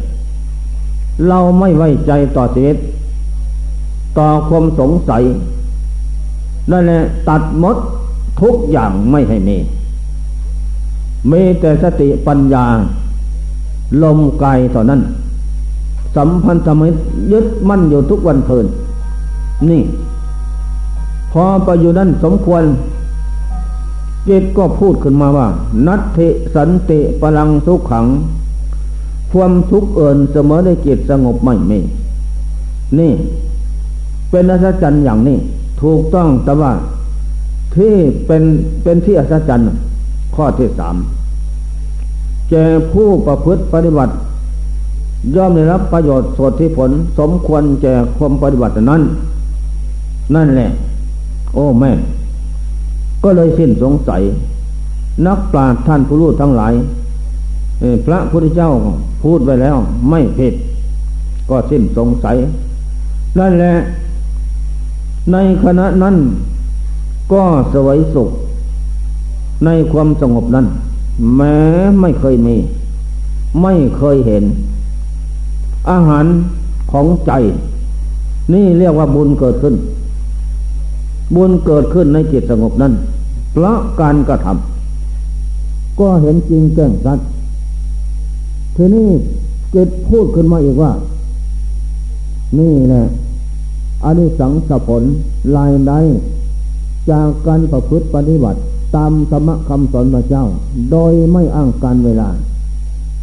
Speaker 1: เราไม่ไว้ใจต่อชีวิต ต่อความสงสัยนั่นแหละตัดมดทุกอย่างไม่ให้มี มีแต่สติปัญญา ลมกายเท่านั้น สัมพันธมิตรยึดมั่นอยู่ทุกวันเพลินนี่ พอไปอยู่นั้นสมควร จิตก็พูดขึ้นมาว่า นัตถิสันติพลังสุขขัง ความทุกข์เอินเสมอในจิตสงบไม่มี นี่ เป็นอัศจรรย์อย่างนี้ ถูกต้องแต่ว่าที่เป็นเป็นที่อัศจรรย์ ข้อที่สามแก่ผู้ประพฤติปฏิบัติ ย่อมได้รับประโยชน์สดที่ผล สมควรแก่ความปฏิบัตินั้น นั่นแหละ โอ้แม่ ก็เลยสิ้นสงสัย นักปราชญ์ท่านผู้รู้ทั้งหลายพระพุทธเจ้าพูดไว้แล้ว ไม่ผิด ก็สิ้นสงสัย นั่นแหละ ในขณะนั้น ก็สวยสุข ในความสงบนั้น แม้ไม่เคยมี ไม่เคยเห็น อาหารของใจ นี่เรียกว่าบุญเกิดขึ้น บุญเกิดขึ้นในจิตสงบนั้นเพราะการกระทำก็เห็นจริงแจ้งชัดทีนี้เกิดพูดขึ้นมาอีกว่า นี่แหละอันนี้สังสผลลายได้จากการประพฤติปฏิบัติ ตามธรรมคำสอนพระเจ้า โดยไม่อ้างการเวลา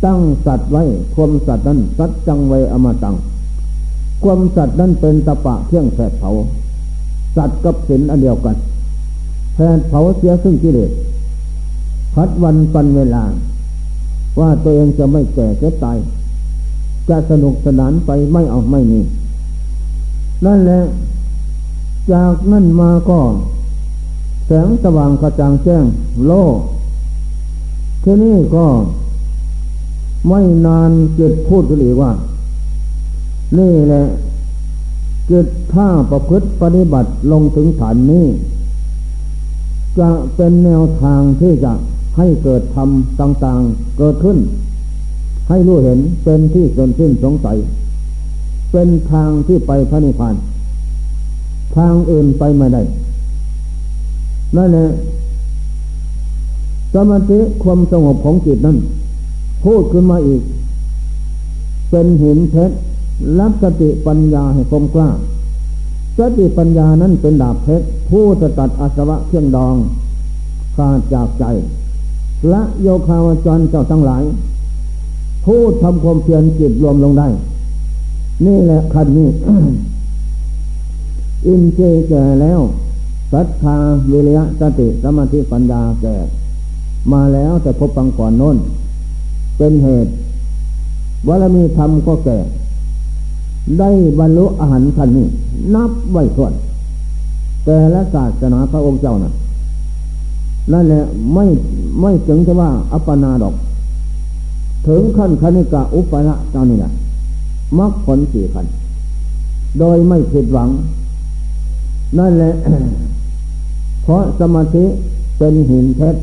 Speaker 1: ตั้งสัตว์ไว้ความสัตว์นั้นสัตจังไว้อมตัง ความสัตว์นั้นเป็นตะปะเที่ยงแผดเผา สัตว์กับศีลอันเดียวกันแผดเผาเสียซึ่งกิเลสพัดวันปันเวลา ว่าตัวเองจะไม่แก่จะตายจะสนุกสนานไปไม่เอาไม่มีนั่นแหละจากนั่นมาก็ แสงสว่างกระจ่างแจ้งโลกทีนี้ก็ไม่นานจิตพูดกันอีกว่า นี่แหละจิตถ้าประพฤติปฏิบัติลงถึงฐานนี้ จะเป็นแนวทางที่จะให้เกิดธรรมต่างๆเกิดขึ้น ให้รู้เห็นเป็นที่เกินสิ้นสงสัย เป็นทางที่ไปพระนิพพาน ทางอื่นไปไม่ได้ นั่นแหละสมาธิความสงบของจิตนั้นพูดขึ้นมาอีก เป็นหินเพชรรับสติปัญญาให้คมกล้าสติปัญญานั้นเป็นดาบเพชรผู้จะตัดอาสวะเครื่องดองขาดจากใจละโยคาวจรเจ้าทั้งหลาย ผู้ทำความเพียรจิตรวมลงได้ นี่แหละขันนี้ อินเจแก่แล้ว ศรัทธาวิริยะสติสมาธิปัญญาแก่มาแล้วแต่พบปังก่อนน้น เป็นเหตุวารมีธรรมก็แก่ ได้บรรลุอาหารขันนี้นับไว้ส่วน แต่ละศาสนาพระองค์เจ้านะ่ะนั่นแหละไม่ไม่ถึงจะว่าอัปปนาดอก ถึงขั้นคณิกะอุปละเจ้านี่แหละมรรคผลสี่ขัน โดยไม่ผิดหวัง นั่นแหละ เพราะสมาธิเป็นหินเพชร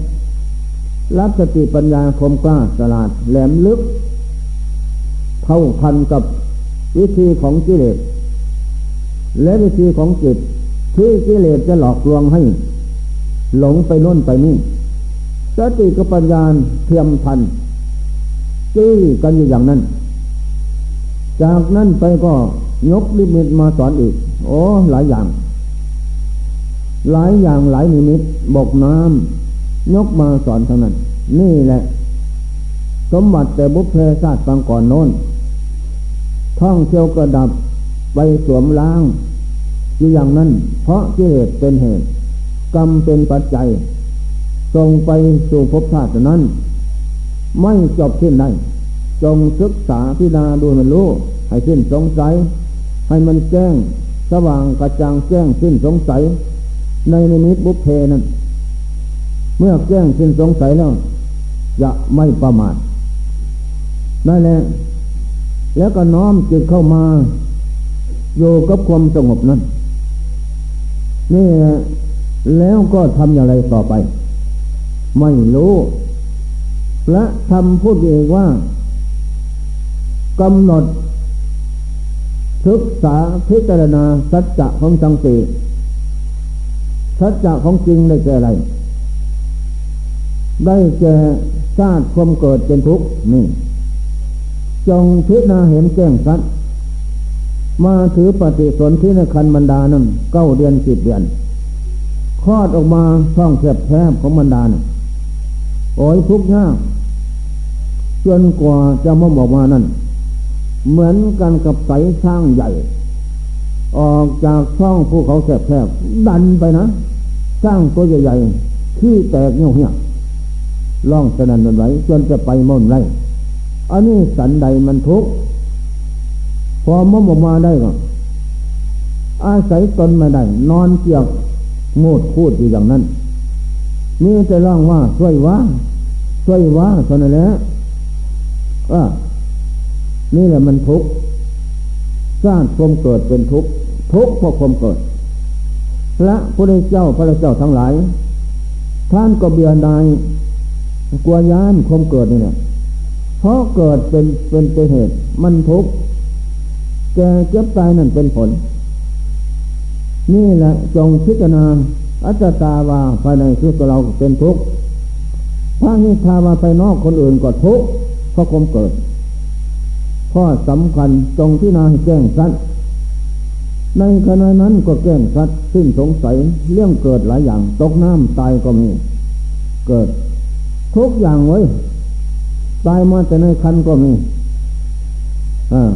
Speaker 1: รับสติปัญญาคมกล้าสลาดแหลมลึก เท่าพันกับวิธีของกิเลสและวิธีของจิตที่กิเลสจะหลอกลวงให้ หลงไปน้นไปนี่สติกับปัญญาเทียมพันจี้กันอยู่อย่างนั้น จากนั้นไปก็ยกลิมิตมาสอนอีก โอ้หลายอย่าง หลายอย่างหลายนิมิตบกน้ำยกมาสอนทั้งนั้น นี่แหละ สมบัติแต่บุพเพศาสตร์ปังก่อนโน้น ท่องเที่ยวกระดับไปสวมล้าง อยู่อย่างนั้น เพราะกิเลสเป็นเหตุกรรมเป็นปัจจัยส่งไปสู่ภพชาตินั้น ไม่จบสิ้นได้ จงศึกษาพิจารณาดูมันรู้ ให้สิ้นสงสัย ให้มันแจ้ง สว่างกระจ่างแจ้งสิ้นสงสัย ในนิมิตบุพเพนั้น เมื่อแจ้งสิ้นสงสัยแล้ว จะไม่ประมาทนั่นแหละแล้วก็น้อมจิตเข้ามาอยู่กับความสงบนั้น นี่แล้วก็ทำอย่างไรต่อไป ไม่รู้พระธรรมพูดเองว่ากำหนดศึกษาพิจารณาสัจจะของสังเกต สัจจะของจริงได้แก่อะไร ได้แก่ชาติความเกิดเป็นทุกข์นี่จงพิจารณาเห็นแจ้งสัตมาถือปฏิสนธิในคันบรรดานั้นเก้าเดือนสิบเดือนคลอดออกมาช่องแคบแคบของบรรดานั้นโอ้ยทุกข์ยากจนกว่าจะมาบอกมานั่นเหมือนกันกับไสช่างใหญ่ ออกจากช่องภูเขาแคบๆดันไปนะ สร้างตัวใหญ่ๆที่แตกเงี้ยเหี้ยล่องสนันมันไว้จนจะไปม่นไรอันนี้สันใดมันทุกข์พอมออกมาได้ก็อาศัยตนไม่ได้ นอนเกี่ยวมูดพูดอยู่อย่างนั้นมีแต่ร้องว่าช่วยว่าช่วยว่าเท่านั้นแหละนี่แหละมันทุกข์สร้างความเกิดเป็นทุกข์ ทุกข์พราะความเกิดพระพุทธเจ้าพระเจ้าทั้งหลาย ท่านก็เบียดายกลัวยานความเกิดนี่แหละเพราะเกิดเป็นเป็นเป็นเหตุ มันทุกข์แกเจ็บตายนั่นเป็นผล นี่แหละจงพิจารณาอัจตาวาภายในคือตัวเราเป็นทุกข์พระนิทาวาภายนอกคนอื่นก็ทุกข์เพราะความเกิดข้อสำคัญตรงที่นาให้แจ้งสัตว์ ในขณะนั้นก็แก้งสัตว์สิ้นสงสัยเรื่องเกิดหลายอย่าง ตกน้ำตายก็มีเกิด ทุกอย่างไว้ตายมาแต่ในคันก็มีอ่า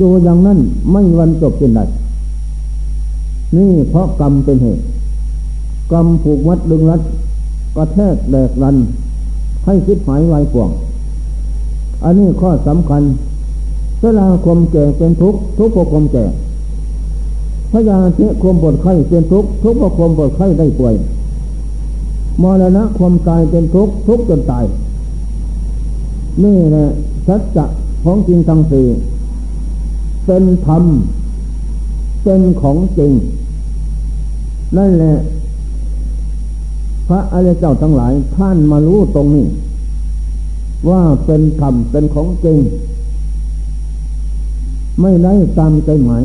Speaker 1: ดูอย่างนั้นไม่วันจบเป็นไรนี่เพราะกรรมเป็นเหตุกรรมผูกมัดดึงรัดกระแทกแหลกรัน ให้คิดหายไวกว่างอันนี้ข้อสำคัญเวลาความแก่เป็นทุกข์ทุกข์เพระความแก่ พยาธิความปวดไข้เป็นทุกข์ทุกข์เพราะความปวดไข้ได้ป่วยมรณะความตายเป็นทุกข์ทุกข์จนตาย นี่แหละสัจจะของจริงทั้งสี่เป็นธรรม เป็นของจริง นั่นแหละ พระอริยเจ้าทั้งหลายท่านมารู้ตรงนี้ ว่าเป็นธรรม เป็นของจริง ไม่ได้ตามใจหมาย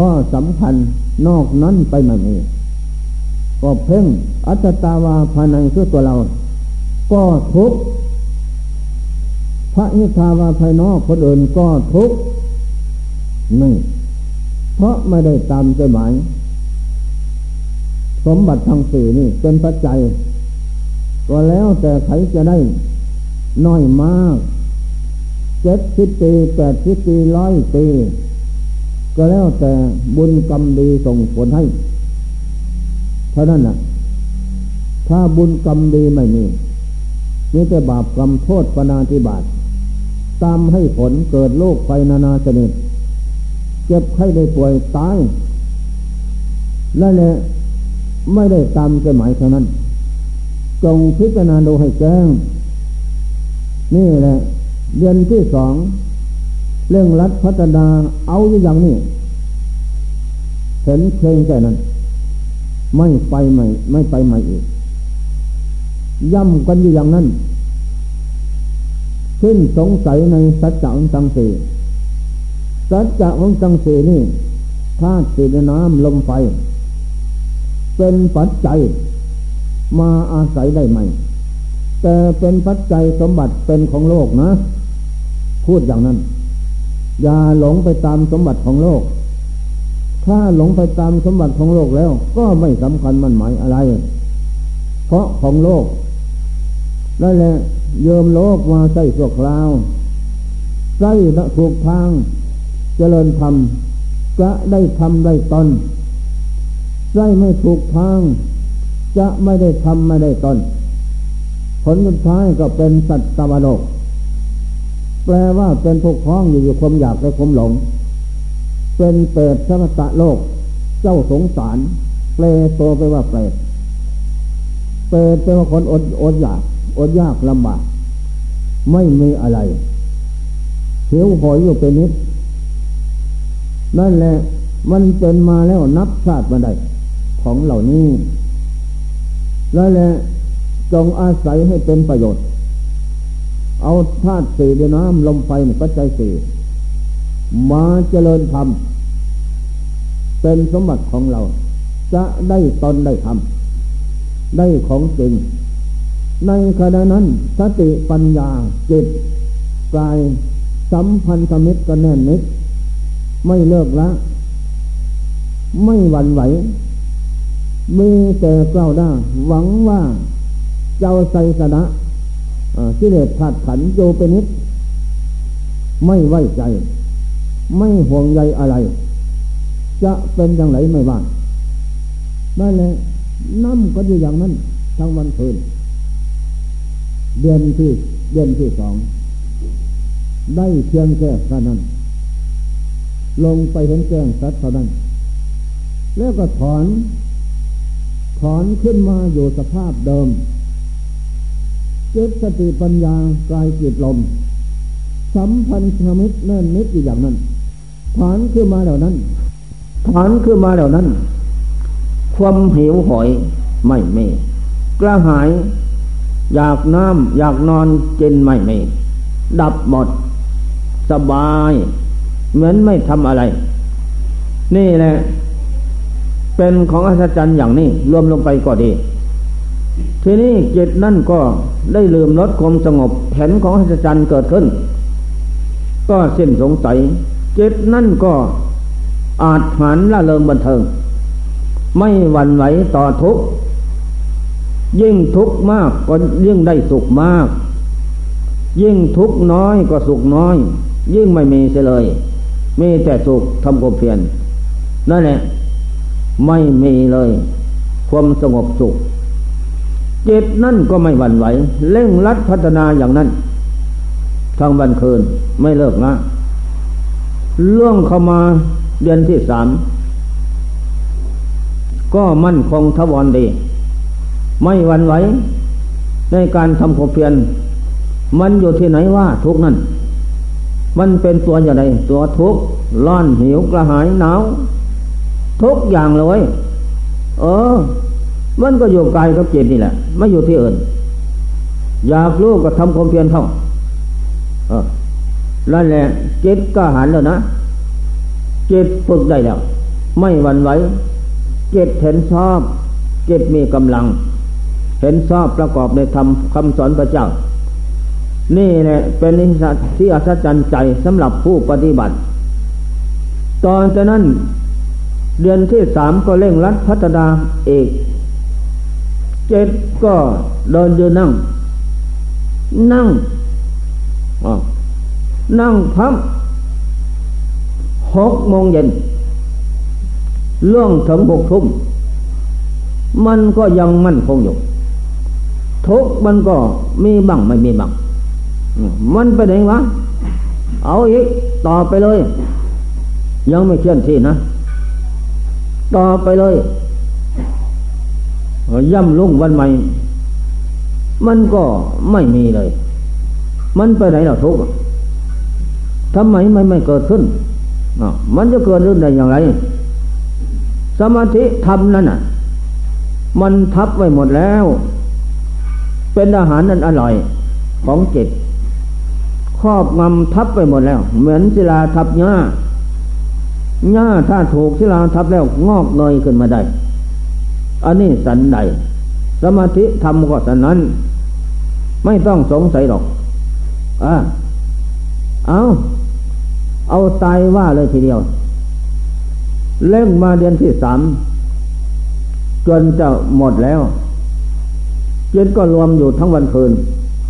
Speaker 1: ข้อสำคัญนอกนั้นไปไม่มีก็เพ่งอัตตาวาภายในคือตัวเรา ก็ทุกพระนิทาวาภายนอกคนอื่นก็ทุกนี่เพราะไม่ได้ตามใจหมาย สมบัติทั้งสี่นี่ เป็นปัจจัยก็แล้วแต่ใครจะได้ น้อยมากเจ็ดสิบปีแปดสิบปีร้อยปี ก็แล้วแต่บุญกรรมดีส่งผลให้ เท่านั้นนะถ้าบุญกรรมดีไม่มีมีแต่บาปกรรมโทษปนาธิบาตตามให้ผลเกิดโรคไฟนานาชนิด เจ็บไข้ได้ป่วยตายและแหละไม่ได้ตามใจหมายเท่านั้น จงพิจารณาดูให้แจ้ง นี่แหละ เดือนที่สอง เรื่องรัฐพัฒนาเอาอย่างนี้เห็นเพลงแค่นั้น ไม่ไปใหม่ ไม่ไปใหม่อีกย่ำกันอยู่อย่างนั้นขึ้นสงสัยในสัจจะองสังสีสัจจะองสังสีนี่ธาตุสีน้ำลมไฟ เป็นปัจจัย มาอาศัยได้ไหม แต่เป็นปัจจัยสมบัติเป็นของโลกนะ พูดอย่างนั้น อย่าหลงไปตามสมบัติของโลก ถ้าหลงไปตามสมบัติของโลกแล้ว ก็ไม่สำคัญมันหมายอะไร เพราะของโลกนั่นแหละเยิมโลกมาใส่สัวคราวใส่ละถูกทาง เจริญธรรมจะได้ทำได้ตนใส่ไม่ถูกทาง จะไม่ได้ทำไม่ได้ตนผลสุดท้ายก็เป็นสัตว์ตวโลก แปลว่าเป็นพวกพ้องอยู่อยู่ความอยากและความหลง เป็นเปรตสมตะโลก เจ้าสงสารเปรโตไปว่าเปรตเปรตเป็นว่าคนอดอดอยากอดยากลำบากไม่มีอะไรเหียวหอยอยู่เป็นนิดนั่นแหละมันเป็นมาแล้วนับชาติมาได้ของเหล่านี้นั่นแหละจงอาศัยให้เป็นประโยชน์ เอาธาตุสี่ด้วยน้ำลมไฟปัจจัยสี่มาเจริญธรรมเป็นสมบัติของเรา จะได้ตนได้ทำได้ของจริง ในขณะนั้นสติปัญญาจิตกายสัมพันธมิตรก็แน่นนิด ไม่เลิกละ ไม่หวั่นไหวมีแต่เกล้าได้หวังว่าเจ้าไสสนะ กิเลสขาดขันโยเป็นนิดไม่ไว้ใจ ไม่ห่วงใยอะไร จะเป็นอย่างไรไม่ว่านั่นแหละน้ำก็อยู่อย่างนั้นทั้งวันคืน เดือนที่เดือนที่สอง ได้เพียงแค่เท่านั้น ลงไปเห็นแจ้งสัตว์เท่านั้น แล้วก็ถอน ถอนขึ้นมาอยู่สภาพเดิม จิตสติปัญญากายจิตลม สัมพันธมิตรแน่นนิดอยู่อย่างนั้น ฐานขึ้นมาเหล่านั้น ฐานขึ้นมาเหล่านั้น ความหิวหอยไม่เมกระหาย อยากน้ำอยากนอนกินไม่เมดับหมด สบาย เหมือนไม่ทำอะไร นี่แหละ เป็นของอัศจรรย์อย่างนี้ รวมลงไปก็ดี ทีนี้จิตนั่นก็ได้ลืมลดความสงบเห็นของอัศจรรย์เกิดขึ้น ก็สิ้นสงสัยจิตนั่นก็อาจหันละเริงบันเทิง ไม่หวั่นไหวต่อทุกข์ยิ่งทุกข์มากก็ยิ่งได้สุขมาก ยิ่งทุกข์น้อยก็สุขน้อย ยิ่งไม่มีเสียเลย มีแต่สุขทำความเพียรนั่นแหละไม่มีเลย ความสงบสุข เจิตนั่นก็ไม่หวั่นไหวเร่งรัดพัฒนาอย่างนั้นทั้งวันคืนไม่เลิกนะเรื่องเข้ามาเดือนที่สาม ก็มั่นคงทวรดี ไม่หวั่นไหวในการทำความเพียรมันอยู่ที่ไหนว่าทุกนั่น มันเป็นตัวอย่างไรตัวทุกร้อนหิวกระหายหนาว ทุกอย่างเลย เออ มันก็อยู่กายกับจิตนี่แหละไม่อยู่ที่อื่น อยากรู้ก็ทำความเพียรเข้าเออนั่นแหละจิตก็หันแล้วนะจิตฝึกได้แล้วไม่หวั่นไหวจิตเห็นชอบจิตมีกำลัง เห็นชอบประกอบในธรรมคำสอนพระเจ้า นี่แหละเป็นนิสัที่อัศจรรย์ใจสำหรับผู้ปฏิบัติ ตอนจากนั้นเดือนที่สามก็เร่งรัดพัฒนาเอก เจ็ดก็เดินยืนนั่ง นั่งนั่งพับหกโมงเย็นเรื่องถึงหกทุ่มมันก็ยังมั่นคงอยู่ ทุกมันก็มีบังไม่มีบังมันไปไหนวะ เอาอีกต่อไปเลย ยังไม่เคลื่อนที่นะ ต่อไปเลย ย่ำลุ่งวันใหม่ มันก็ไม่มีเลย มันไปไหนเราทุกข์ทำไมไม่ไม่เกิดขึ้น มันจะเกิดขึ้นได้อย่างไร สมาธิทำนั่นน่ะ มันทับไว้หมดแล้ว เป็นอาหารนั้นอร่อยของจิตครอบงำทับไปหมดแล้ว เหมือนศิลาทับหญ้าหญ้าถ้าถูกศิลาทับแล้วงอกเงยขึ้นมาได้ อันนี้สันใดสมาธิทำก็สันนั้น ไม่ต้องสงสัยหรอกอะเอาเอาตายว่าเลยทีเดียว เล่งมาเดือนที่สามจนจะหมดแล้วเจ็ดก็รวมอยู่ทั้งวันคืน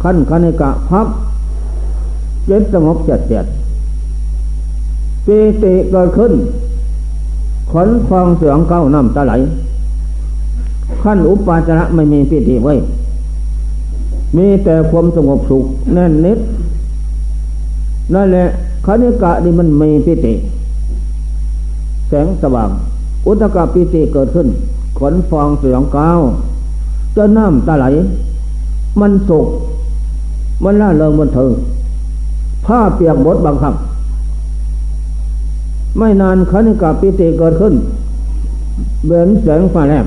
Speaker 1: ขั้นคณิกะพับเจ็ดสงบเจ็ดเจ็ดปีติเกิดขึ้นขนคลองเสืองเก้าน้ำตาไหล ขั้นอุปาจาระไม่มีปีติไว้ มีแต่ความสงบสุขแน่นนิดนั่นแหละคณิกะนี่มันมีปิติแสงสว่าง อุตกะปิติเกิดขึ้น ขนฟองเสียงก้าวจะน้ำตาไหล มันสุกมันล่าเริงมันเถิงผ้าเปียกบดบางครั้งไม่นานคณิกาปิติเกิดขึ้นเบนแสงฟ้าแลบ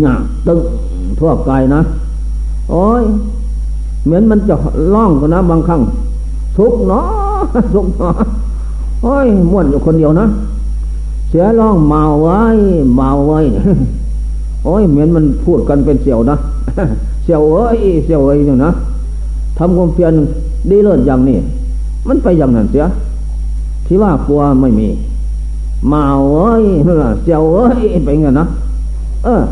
Speaker 1: หยาตึงทั่วกายนะ โอ้ย เหมือนมันจะล่องกันนะบางครั้งทุกเนาะทุกเนาะโอ้ยม้วนอยู่คนเดียวนะ เสียร้องเมาไว้เมาไว้โอ้ยเหมือนมันพูดกันเป็นเสี่ยวนะเสี่ยวเอ้ยเสี่ยวเอ้ยเนี่นะทำความเพียรดีเลิศอย่างนี้ มันไปอย่างนั้นเสีย ที่ว่ากลัวไม่มี มาเอ้ยเจ้าเอ้ยเป็นไงนะ เออ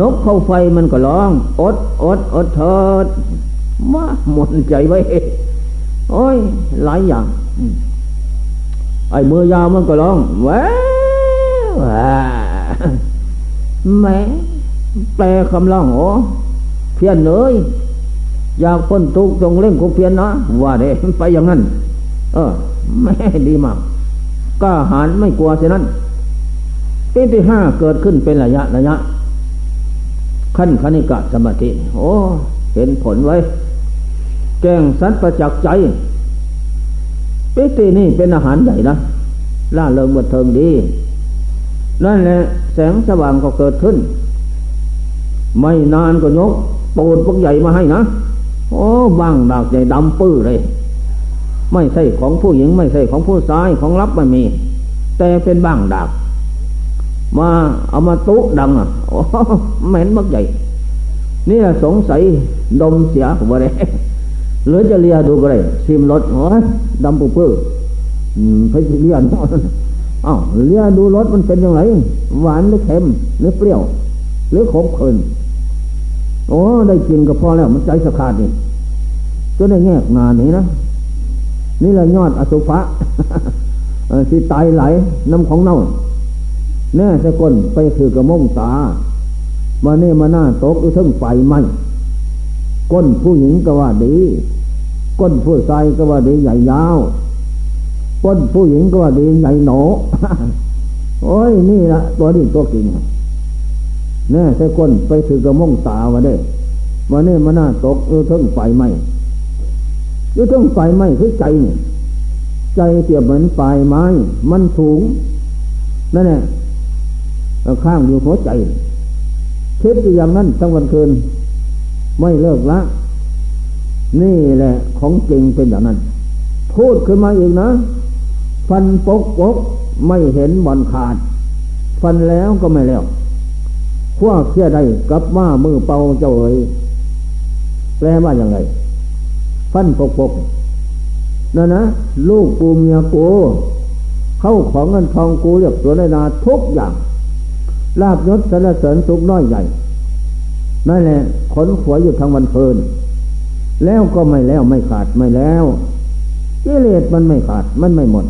Speaker 1: นกเข้าไฟมันก็ร้อง อดอดอดเถิดมาหมดใจไว้โอ้ย หลายอย่างไอ้มือยาวมันก็ร้องแหวแม่แปลคำร้องโอ้เพียนเลยอยากพ้นทุกข์จงเล่นกุเพียนนะว่าเด้ไปอย่างนั้น เออแม่ดีมากกล้าหาญไม่กลัวเช่นนั้นปีที่ห้าเกิดขึ้นเป็นระยะระยะ ขั้นคณิกะสมาธิ โอ้ เห็นผลไว้แกงสัตว์ประจักษ์ใจปีตินี่เป็นอาหารใหญ่นะล่าเริงบันเทิงดี นั่นแหละแสงสว่างก็เกิดขึ้น ไม่นานก็ยกปูดพวกใหญ่มาให้นะ โอ้บางดากใหญ่ดำปื้อเลย ไม่ใช่ของผู้หญิงไม่ใช่ของผู้ชายของรับไม่มี แต่เป็นบ้างดาบ มาเอามาตุดังอะโอ้เหม็นมักใหญ่นี่สงสัยดมเสียผมว่าเลยหรือจะเลียดูก็ได้ซิมรถโอ้ดำปุ๊บปื้อไปเลียนอ้าวเลียดูรถมันเป็นยังไงหวานหรือเค็มหรือเปรี้ยว หรือขมขื่นโอ้ได้กินก็พอแล้วมันใจสะขาดนี่ก็ได้แงกงานนี้นะนี่แหละยอดอสุภะสิตายไหลน้ำของเน่า แน่สก้นไปถือกระม่งตามาเนี่มาหน้าตกอือทั้งไฟไหมก้นผู้หญิงก็ว่าดี ก้นผู้ชายก็ว่าดีใหญ่ยาว ก้นผู้หญิงก็ว่าดีใหญ่หนอโอ้ยนี่ละตัวนี้ตัวจริงแน่ใช่ก้นไปถือกระม่งตามาได้มาเนี่มาหน้าตกอือทั้งไฟไหมอือทั้งไฟไหมคือใจเนี่ยใจเปรียบเหมือนปลายไม้ มันสูงนั่นแหละ ข้างอยู่หัวใจคิดอยู่อย่างนั้นทั้งวันคืน ไม่เลิกละ นี่แหละของจริงเป็นอย่างนั้น พูดขึ้นมาอีกนะ ฟันปกปกไม่เห็นบอลขาด ฟันแล้วก็ไม่แล้วพวเชื่อได้กับว่ามือเป่าเจ้าเอ๋ยแปลว่าอย่างไร ฟันปกปกนั่นนะลูกปูเมียกูเข้าของเงินทองกูเรียกตัวได้นาทุกอย่าง ลาบยศสรรเสริญสุขน้อยใหญ่นั่นแหละขนขวยอยู่ทางวันเพลิน แล้วก็ไม่แล้วไม่ขาดไม่แล้วกิเลสมันไม่ขาดมันไม่หมด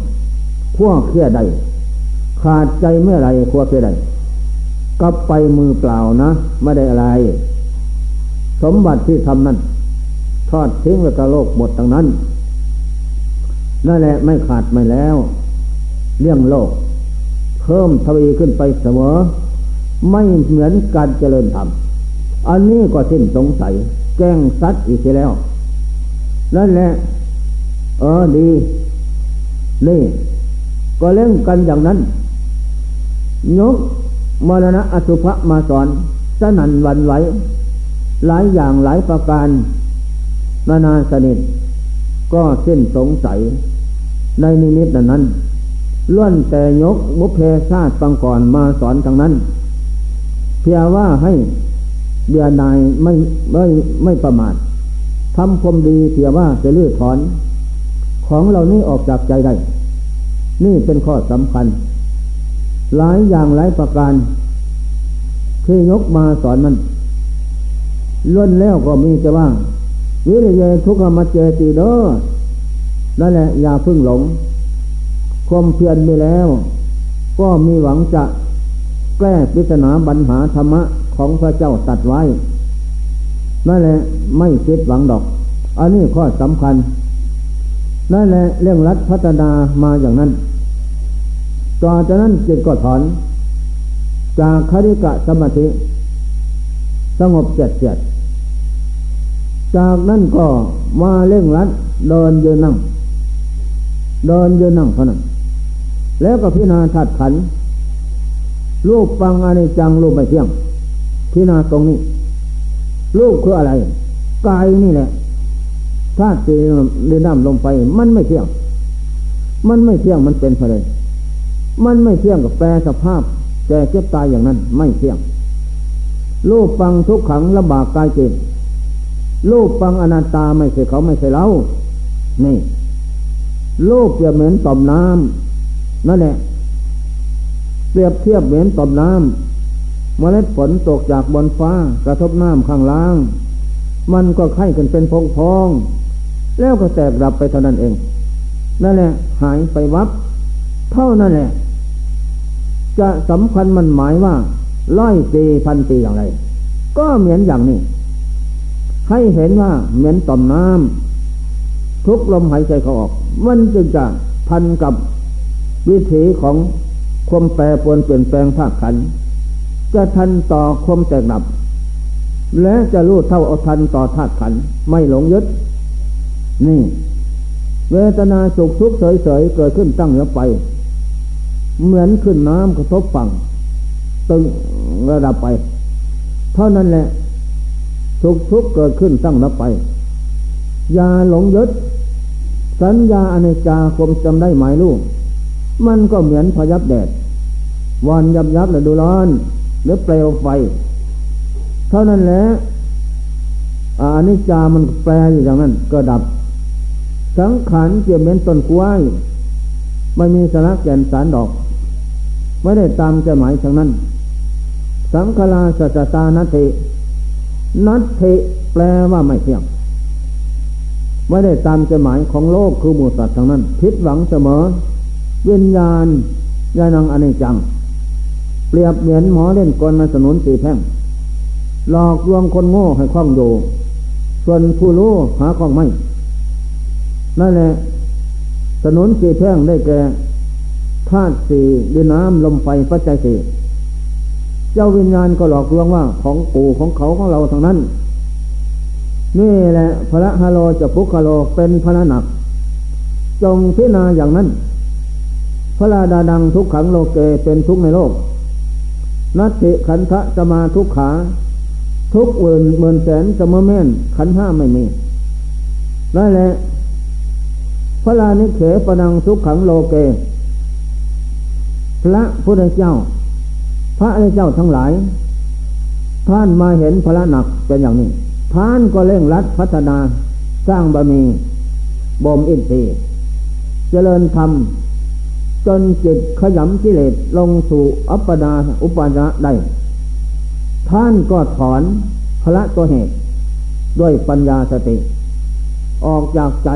Speaker 1: ขั้วเคลียใด ขาดใจเมื่อไรขั้วเคลียใดก็ไปมือเปล่านะไม่ได้อะไร สมบัติที่ทำนั้นทอดทิ้งไว้กับโลกหมดทั้งนั้นนั่นแหละไม่ขาดไม่แล้ว เรื่องโลก เพิ่มทวีขึ้นไปเสมอ ไม่เหมือนการเจริญธรรม อันนี้ก็สิ้นสงสัย แก้งซัดอีกทีแล้ว นั่นแหละ เออดี นี่ ก็เล่นกันอย่างนั้น ยกมรณะอสุภะมาสอนสนันวันไหว หลายอย่างหลายประการ นานาสนิท ก็สิ้นสงสัย ในนิมิตนั้นล้วนแต่ยกมุเพศาติปังก่อนมาสอนทางนั้น เพียว่าให้เบียนายไม่ไม่ไม่ประมาททำความดีเพียว่าจะลื้อถอน ของเรานี้ออกจากใจได้ นี่เป็นข้อสำคัญ หลายอย่างหลายประการที่ยกมาสอนมันล้วนแล้วก็มีแต่ว่า วิริยทุกขมัจเจติเด้อนั่นแหละอย่าพึ่งหลง ความเพียรมีแล้ว ก็มีหวังจะ แก้ปริศนาปัญหาธรรมะของพระเจ้าตัดไว้นั่นแหละไม่คิดหวังดอก อันนี้ข้อสำคัญนั่นแหละเรื่องรัฐพัฒนามาอย่างนั้นต่อจากนั้นจิตก็ถอน จากคริกะสมาธิ สงบเจ็ดเจ็ดจากนั้นก็มาเร่งรัดเดินยืนนั่ง เดินยืนนั่งเท่านั้นแล้วก็พิจารณาถัดขัน รูปฟังอนิจจังรูปไม่เที่ยงพิจารณาตรงนี้ รูปคืออะไร กายนี่แหละธาตุสี่เดินน้ำลงไปมันไม่เที่ยง มันไม่เที่ยงมันเป็นอะไรมันไม่เที่ยงกับแปรสภาพ แต่เก็บตายอย่างนั้น ไม่เที่ยงรูปฟังทุกขังลำบากกายจิตรูปฟังอนัตตาไม่ใช่เขาไม่ใช่เรานี่รูปจะเหมือนต่อมน้ำนั่นแหละ เปรียบเทียบเหมือนต่อมน้ำเมล็ดฝนตกจากบนฟ้ากระทบน้ำข้างล่าง มันก็ไข่กันเป็นพองพอง แล้วก็แตกดับไปเท่านั้นเอง นั่นแหละ หายไปวับ เท่านั้นแหละ จะสำคัญมันหมายว่าร้อยปีพันปีอย่างไร ก็เหมือนอย่างนี้ ให้เห็นว่าเหมือนต่อมน้ำทุกลมหายใจเขาออก มันจึงจะพันกับวิถีของ ความแปรปรวนเปลี่ยนแปลงภาคขันจะทันต่อความแตกดับ และจะรู้เท่าเอาทันต่อธาตุขันไม่หลงยึด นี่ เวทนาสุขทุกข์เฉยๆเกิดขึ้นตั้งแล้วไป เหมือนขึ้นน้ำกระทบฝั่ง ตึงระดับไป เท่านั้นแหละสุขทุกข์เกิดขึ้นตั้งแล้วไป อย่าหลงยึด สัญญาอเนจาคมจำได้หมายรู้ มันก็เหมือนพยับแดดวันยับยับแล้วดูร้อน หรือเปลวไฟ เท่านั้นแหละอันนี้จามันแปลอยู่อย่างนั้นก็ดับ สังขารเกี่ยวเหมือนต้นกล้วยไม่มีสาระแก่นสารดอก ไม่ได้ตามใจหมายทางนั้น สังขลาสัจตานัตตินัตติแปลว่าไม่เที่ยง
Speaker 2: ไม่ได้ตามใจหมายของโลกคือหมูสัตว์ทั้งนั้นผิดหวังเสมอ วิญญาณยานังอเนจัง เปรียบเหมือนหมอเล่นกลมาสนุนสีแพ่งหลอกลวงคนโง่ให้คล้องอยู่ส่วนผู้รู้หาคล้องไม่นั่นแหละสนุนสีแพ่งได้แก่ธาตุสี่ดินน้ำลมไฟปัจจัยสี่เจ้าวิญญาณก็หลอกลวงว่าของปู่ของเขาของเราทั้งนั้น นี่แหละพระฮาโลจะปุคาโลเป็นพระหนัก จงพิจารณาอย่างนั้น พระราดาดังทุกขังโลเกเป็นทุกในโลก นัตติขันธะสมาทุกขา ทุกเวินเมือนแสนสมแม่นขันห้าไม่มีนั่นแหละพระลานิเขปนังทุกขังโลเก พระพุทธเจ้า พระเจ้าทั้งหลาย ท่านมาเห็นพระหนักเป็นอย่างนี้ ท่านก็เร่งรัดพัฒนาสร้างบารมีบ่มอินทรีย์เจริญธรรม จนจิตขยำกิเลสลงสู่อัปปนาอุปาณะได้ ท่านก็ถอนพระตัวเหตุ ด้วยปัญญาสติ ออกจากใจ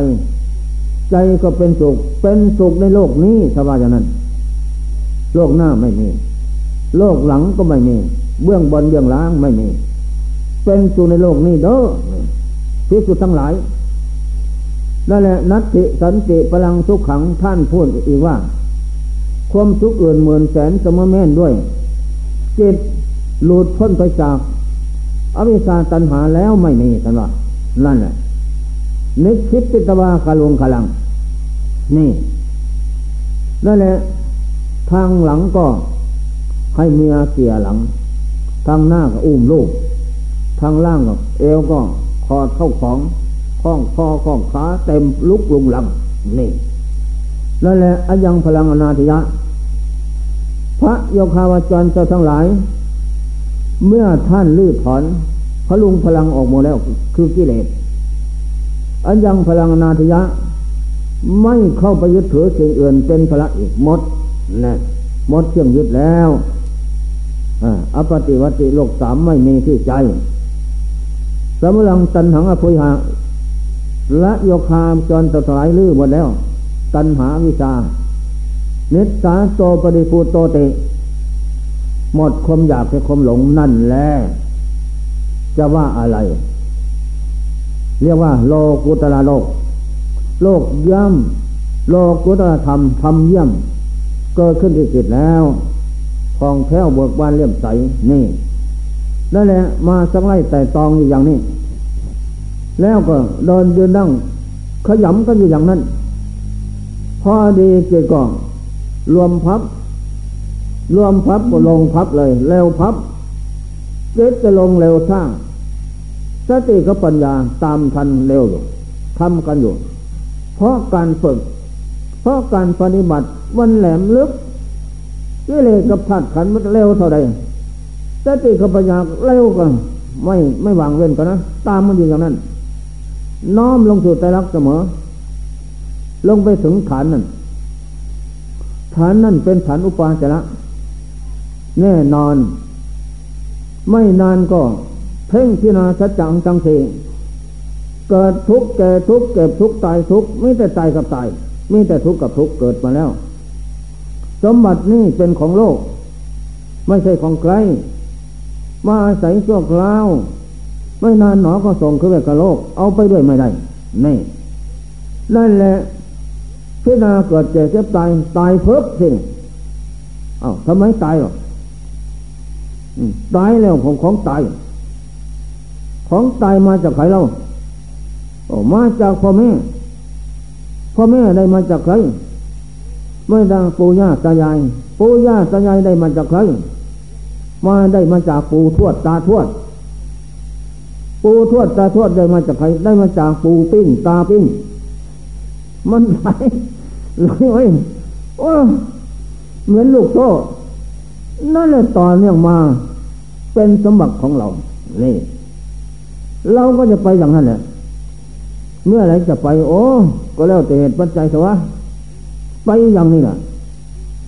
Speaker 2: ใจก็เป็นสุข เป็นสุขในโลกนี้สบายอย่านั้น โลกหน้าไม่มี โลกหลังก็ไม่มี เบื้องบนเบื้องล่างไม่มี เป็นสู่ในโลกนี้เด้อพิสุทั้งหลายนั่นแหละนัตติสันติพลังทุกขังท่านพูดอีกว่า ความสุขอื่นเหมือนแสนสมแม่นด้วยจิตหลุดพ้นไปจาก อวิชาตันหาแล้วไม่มีกันว่านั่นแหละนึกคิดติตวาคาลวงคลัง นี่นั่นแหละทางหลังก็ให้เมียเกี่ยหลัง ทางหน้าก็อุ้มลูก ทางล่างก็เอวก็คอดเข้าของข้องคอข้องขาเต็มลุกลุงลังนี่ นั่นแหละอยังพลังอนาธิยะ พระโยคาวาจรเจ้าทั้งหลาย เมื่อท่านลื้อถอนพลุงพลังออกหมดแล้วคือกิเลสอันยังพลังนาธิยะ ไม่เข้าไปยึดถือสิ่งอื่นเป็นพระอีกหมดนะหมดเครื่องยึดแล้วอัปฏิวัติโลกสามไม่มีที่ใจสมุลังตันหังอภุยหะและโยคามจนตะถายลื้อหมดแล้ว ตันหาวิชานตสาโตปฏิภูโตเตหมดความอยากแค่ความหลงนั่นแหละจะว่าอะไร เรียกว่า โลกุตระโลก โลกย่ำโลกุตระธรรมธรรมเยี่ยม เกิดขึ้นที่จิตแล้วคลองแคล้วเบิกบานเลี่ยมใสนี่นั่นแหละมาสักไล่แต่ตองอยู่อย่างนี้ แล้วก็เดินยืนนั่งขยำกันอยู่อย่างนั้น พอดีเกิดก่อนรวมพับ รวมพับก็ลงพับเลย เร็วพับเกิดจะลงเร็วสร้าง สติกับปัญญาตามทันเร็วอยู่ทำกันอยู่ เพราะการฝึก เพราะการปฏิบัติวันแหลมลึกกิเลสกับธาตุขันมันเร็วเท่าใดสติกับปัญญาเร็วกันไม่ไม่วางเว้นกันนะ ตามมันอยู่อย่างนั้น น้อมลงสู่ใจรักเสมอ ลงไปถึงฐานนั้นฐานนั้นเป็นฐานอุปาจาระแน่นอน ไม่นานก็ เพ่งพินาสัจจังจังเสเกิดทุกข์แก่ทุกข์เก็บทุกข์ตายทุกข์ไม่แต่ตายกับตายไม่แต่ทุกข์กับทุกข์เกิดมาแล้ว สมบัตินี่เป็นของโลก ไม่ใช่ของใครมาอาศัยชั่วคราวไม่นานหนอก็ส่งขึ้นไปกับโลก เอาไปด้วยไม่ได้นี่นั่นแหละ พิจารณาเกิดเจ็บเจ็บตายตายเพิ่มสิเอ้าทำไมตายหรอตายแล้วของของตาย ของตายมาจากใครเราโอ้มาจากพ่อแม่ พ่อแม่ได้มาจากใครไม่ดังปู่ย่าตายาย ปู่ย่าตายายได้มาจากใคร มาได้มาจากปู่ทวดตาทวด ปู่ทวดตาทวดได้มาจากใคร ได้มาจากปู่ปิ้งตาปิ้งมันไหล เลยโอ้เหมือนลูกโซ่นั่นแหละตอนเนื่องมา เป็นสมบัติของเรานี่เราก็จะไปอย่างนั้นแหละเมื่อไรจะไป โอ้ ก็แล้วแต่เหตุปัจจัยสวะไปอย่างนี้แหละ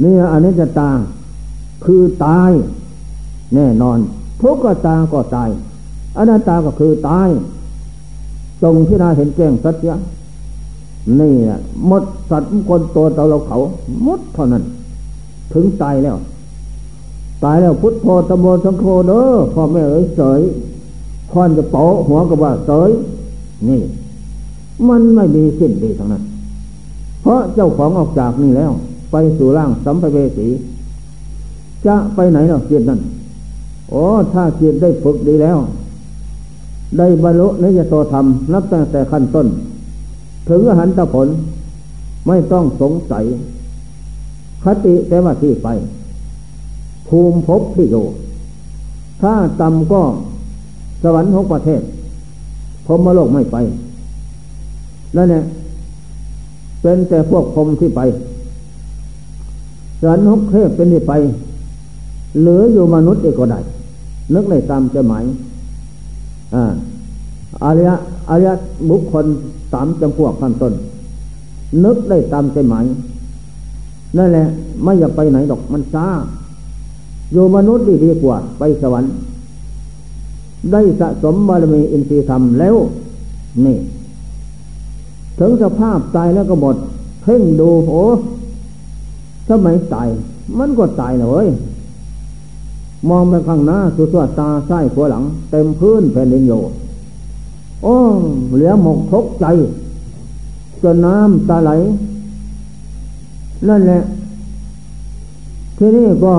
Speaker 2: นี่อันนี้จะตา คือตาย แน่นอนทุกขตาก็ตายอนัตตาก็คือตายจงที่นาเห็นแจ้งสัจจะ นี่แหละมดสัตว์คนตัวเราเขามดเท่านั้น ถึงตายแล้ว ตายแล้วพุทโธตโมสังโฆเด้อพ่อแม่เอ๋ยเสยคอนจะเป๋หัวกับว่าเสยนี่ มันไม่มีสิ้นดีทั้งนั้น เพราะเจ้าของออกจากนี่แล้ว ไปสู่ร่างสัมภเวสี จะไปไหนเนาะเกียรตินั่นโอ้ถ้าเกียรติได้ฝึกดีแล้ว ได้บรรลุนิยโตธรรมนับตั้งแต่ขั้นต้น ถึงอหันตผลไม่ต้องสงสัย คติแต่ว่าที่ไป ภูมิภพที่อยู่ ถ้าต่ำก็สวรรค์หกประเทศพรมโลกไม่ไปนั่นแหละเป็นแต่พวกพรมที่ไปสวรรค์หกเทพเป็นที่ไป เหลืออยู่มนุษย์เอกก็ได้ นึกในตามจะหมายอ่าอริยอริยบุคคล สามจำพวกขั้นต้น นึกได้ตามใจหมายนั่นแหละ ไม่อยากไปไหนดอกมันช้าอยู่มนุษย์ดีดีกว่า ไปสวรรค์ ได้สะสมบารมีอินทรีย์ธรรมแล้ว นี่ ถึงสภาพตายแล้วก็หมด เพ่งดูโอ้สมัยตาย มันก็ตายเลยมองไปข้างหน้าสุดสวตาซ้หัวหลัง เต็มพื้นแผ่นดินอยู่ โอ้เหลือหมกทกใจจนน้ำตาไหล นั่นแหละ ทีนี้ก็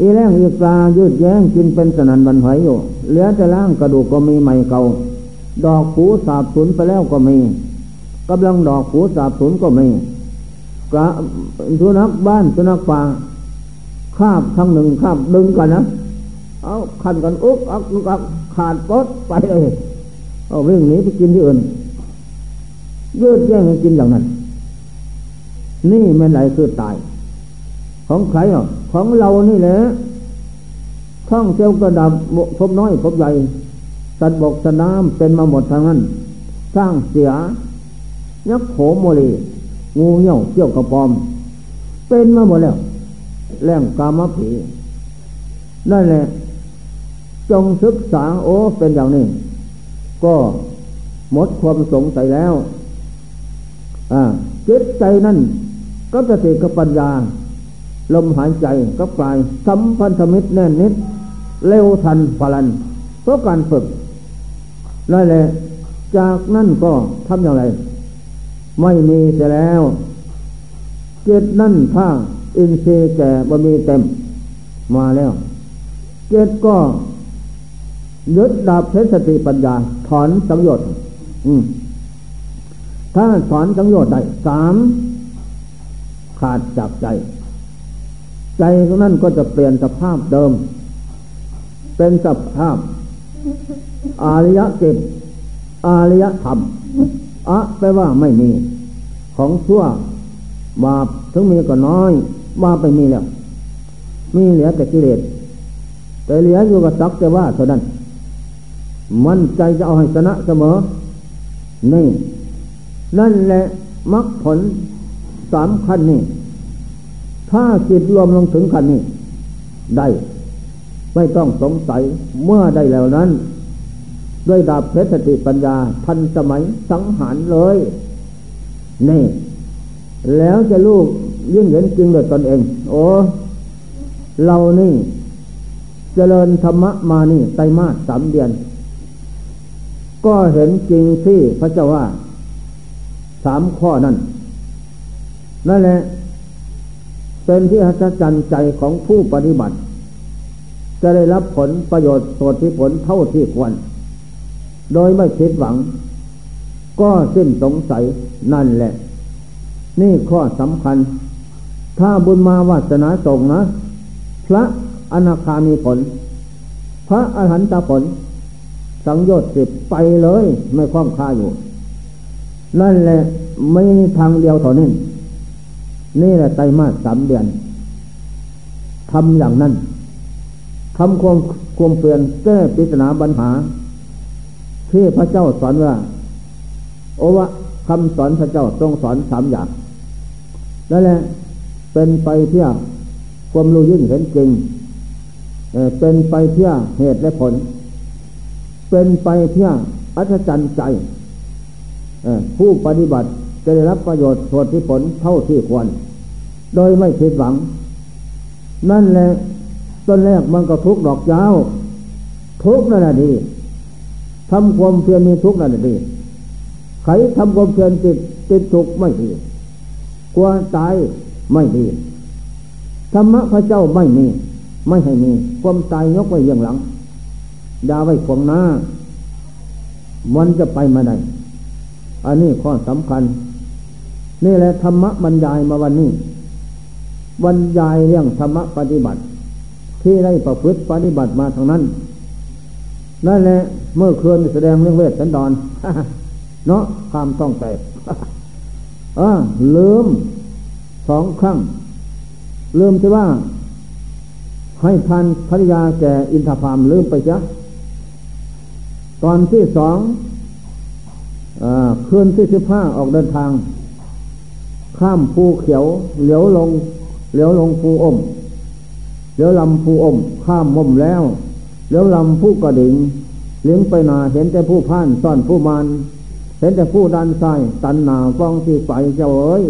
Speaker 2: อีแรงอีกายืดแย้งกินเป็นสนันบันไหวอยู่ เหลือแต่ล่างกระดูกก็มีใหม่เก่า ดอกผูสาบสูญไปแล้วก็มีกำลังดอกผูสาบสูญก็มีกระสุนัขบ้านสุนัขป่าคาบทั้งหนึ่งคาบดึงกันนะ เอาขันกันอุกอักอุกอักขาดปดไปเลย เอาวิ่งหนีไปกินที่อื่นยืดแย่งให้กินอย่างนั้น นี่ไม่ไหนคือตาย ของใครอะของเรานี่แหละท่องเที่ยวกระดับพบน้อยพบใหญ่ สัตว์บกสนามเป็นมาหมดทางนั้น สร้างเสีย ยักษ์โขโมลีงูเหี้ยวเกี่ยวกระปอม เป็นมาหมดแล้ว แรงกามผีนั่นแหละ จงศึกษาโอ้เป็นอย่างนี้ ก็หมดความสงสัยแล้วจิตใจนั่นก็สติกับปัญญา ลมหายใจก็ปลายสัมพันธมิตรแน่นนิด เร็วทันพลัน เพราะการฝึกนั่นแหละ จากนั่นก็ทำอย่างไร ไม่มีเสียแล้วจิตนั่นถ้าอินทรีย์แก่บะมีเต็มมาแล้วเจ็ดก็ ยึดดาบเพชรสติปัญญา ถอนสังโยชน์ถ้าถอนสังโยชน์ได้สามขาดจากใจ ใจนั้นก็จะเปลี่ยนสภาพเดิม เป็นสภาพ อารยกิจอารยธรรมอะแปลว่าไม่มี ของชั่วบาปถึงมีก็น้อยบาปไปมีแล้ว มีเหลือแต่กิเลสแต่เหลืออยู่กับสักแต่ว่าเท่านั้น มั่นใจจะเอาให้ชนะเสมอนี่นั่นแหละมรรคผลสามขั้นนี่ถ้าจิตรวมลงถึงขั้นนี้ได้ ไม่ต้องสงสัยเมื่อได้แล้วนั้น ด้วยดาบเพชรสติปัญญาทันสมัยสังหารเลย นี่ แล้วจะลูกยิ่งเห็นจริงด้วยตนเอง โอ้เรานี่เจริญธรรมะมานี่ไตมาสสามเดือน ก็เห็นจริงที่พระเจ้าว่า สามข้อนั้นนั่นแหละ เป็นที่หัศจรรย์ใจของผู้ปฏิบัติ จะได้รับผลประโยชน์สดที่ผลเท่าที่ควร โดยไม่คิดหวัง ก็สิ้นสงสัยนั่นแหละ นี่ข้อสำคัญ ถ้าบุญมาวาสนาส่งนะ พระอนาคามีผล พระอรหันตผล สังโยชน์สิบไปเลย ไม่คล้องคาอยู่ นั่นแหละไม่ทางเดียวเท่านี้นนี่แหละไตมาสสามเดือนทำอย่างนั้นทำความความเปลี่ยนแก้ปริศนาปัญหา ที่พระเจ้าสอนว่าโอวะคำสอนพระเจ้าต้องสอนสามอย่างนั่นแหละเป็นไปเพื่อความรู้ยิ่งเห็นจริงเป็นไปเพื่อเหตุและผล เป็นไปเพื่ออัศจรรย์ใจผู้ปฏิบัติจะได้รับประโยชน์ส่วนที่ผลเท่าที่ควร โดยไม่ผิดหวัง นั่นแหละต้นแรกมันก็ทุกดอกยาวทุกนั่นแหละดีทำความเพียรมีทุกนั่นแหละดีใครทำความเพียรติดติดทุกไม่ดีกลัวตายไม่ดีธรรมะพระเจ้าไม่มี ไม่ให้มี ความตายยกไว้ยังหลัง ดาไว้ขวางหน้า มันจะไปมาได้อันนี้ข้อสำคัญ นี่แหละธรรมะบรรยายมาวันนี้บรรยายเรื่องธรรมะปฏิบัติ ที่ได้ประพฤติปฏิบัติมาทางนั้นนั่นแหละเมื่อคืนแสดงเรื่องเวทสันดรเนาะความต้องแตกอ่าลืมสองครั้ง ลืมที่ว่า ให้ทันภริยาแก่อินทพามลืมไปจ้ะ ตอนที่สองคืนที่สิบห้าออกเดินทาง ข้ามภูเขียว เหลียวลง เหลียวลงภูอมเหลียวลำภูอม ข้ามมุมแล้วเหลียวลำภูกระดิ่งเลี้ยงไปนาเห็นแต่ผู้พ่านซ่อนผู้มันเห็นแต่ผู้ดันใส่ตันหนาฟองที่ไปเจ้าเอ้ย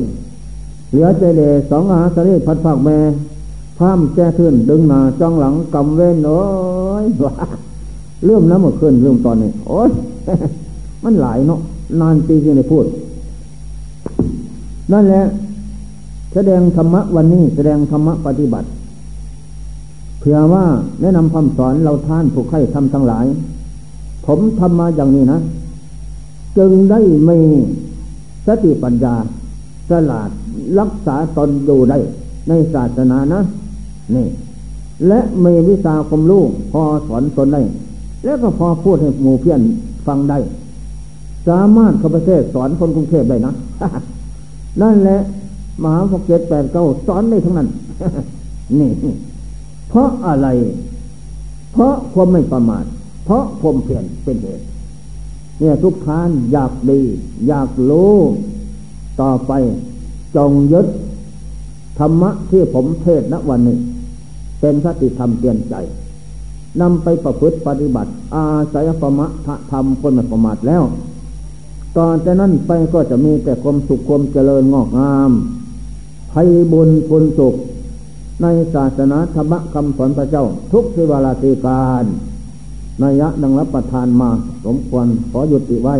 Speaker 2: เหลือใจเดสองอาสนิพัดผักแม่พามแก้ขึ้นดึงหนาจ้องหลังกำเว้นโอ้ย เริ่มน้ำมาขึ้นเริ่มตอนนี้ โอ้ยมันหลายเนาะนานปีที่ได้พูด นั่นแหละ แสดงธรรมะวันนี้ แสดงธรรมะปฏิบัติเผื่อว่าแนะนำคำสอนเราท่านผู้ใครทำทั้งหลาย ผมทำมาอย่างนี้นะ จึงได้มีสติปัญญาสลาดรักษาตนอยู่ได้ ในศาสนานะ นี่ และมีวิชาความรู้พอสอนตนได้ แล้วก็พอพูดให้หมู่เพื่อนฟังได้ สามารถเข้าไปเทศสอนคนกรุงเทพได้นะนั่นแหละมหาพกเจ็ดแปดเก้าสอนได้ทั้งนั้น นี่ เพราะอะไร เพราะความไม่ประมาท เพราะความเพียรเป็นเหตุเนี่ยทุกท่านอยากดี อยากรู้ ต่อไปจงยึดธรรมะที่ผมเทศณวันนี้ เป็นคติธรรมเตือนใจ นำไปประพฤติปฏิบัติ อาศัยประมะธรรมคนไม่ประมาทแล้วตอนจากนั้นไปก็จะมีแต่ความสุขความเจริญงอกงามภัยบุญพุนสุข ในศาสนาธรรมคำสอนพระเจ้า ทุกสิวาราติการนัยยะดังรับประทานมา สมควรขอหยุดติไว้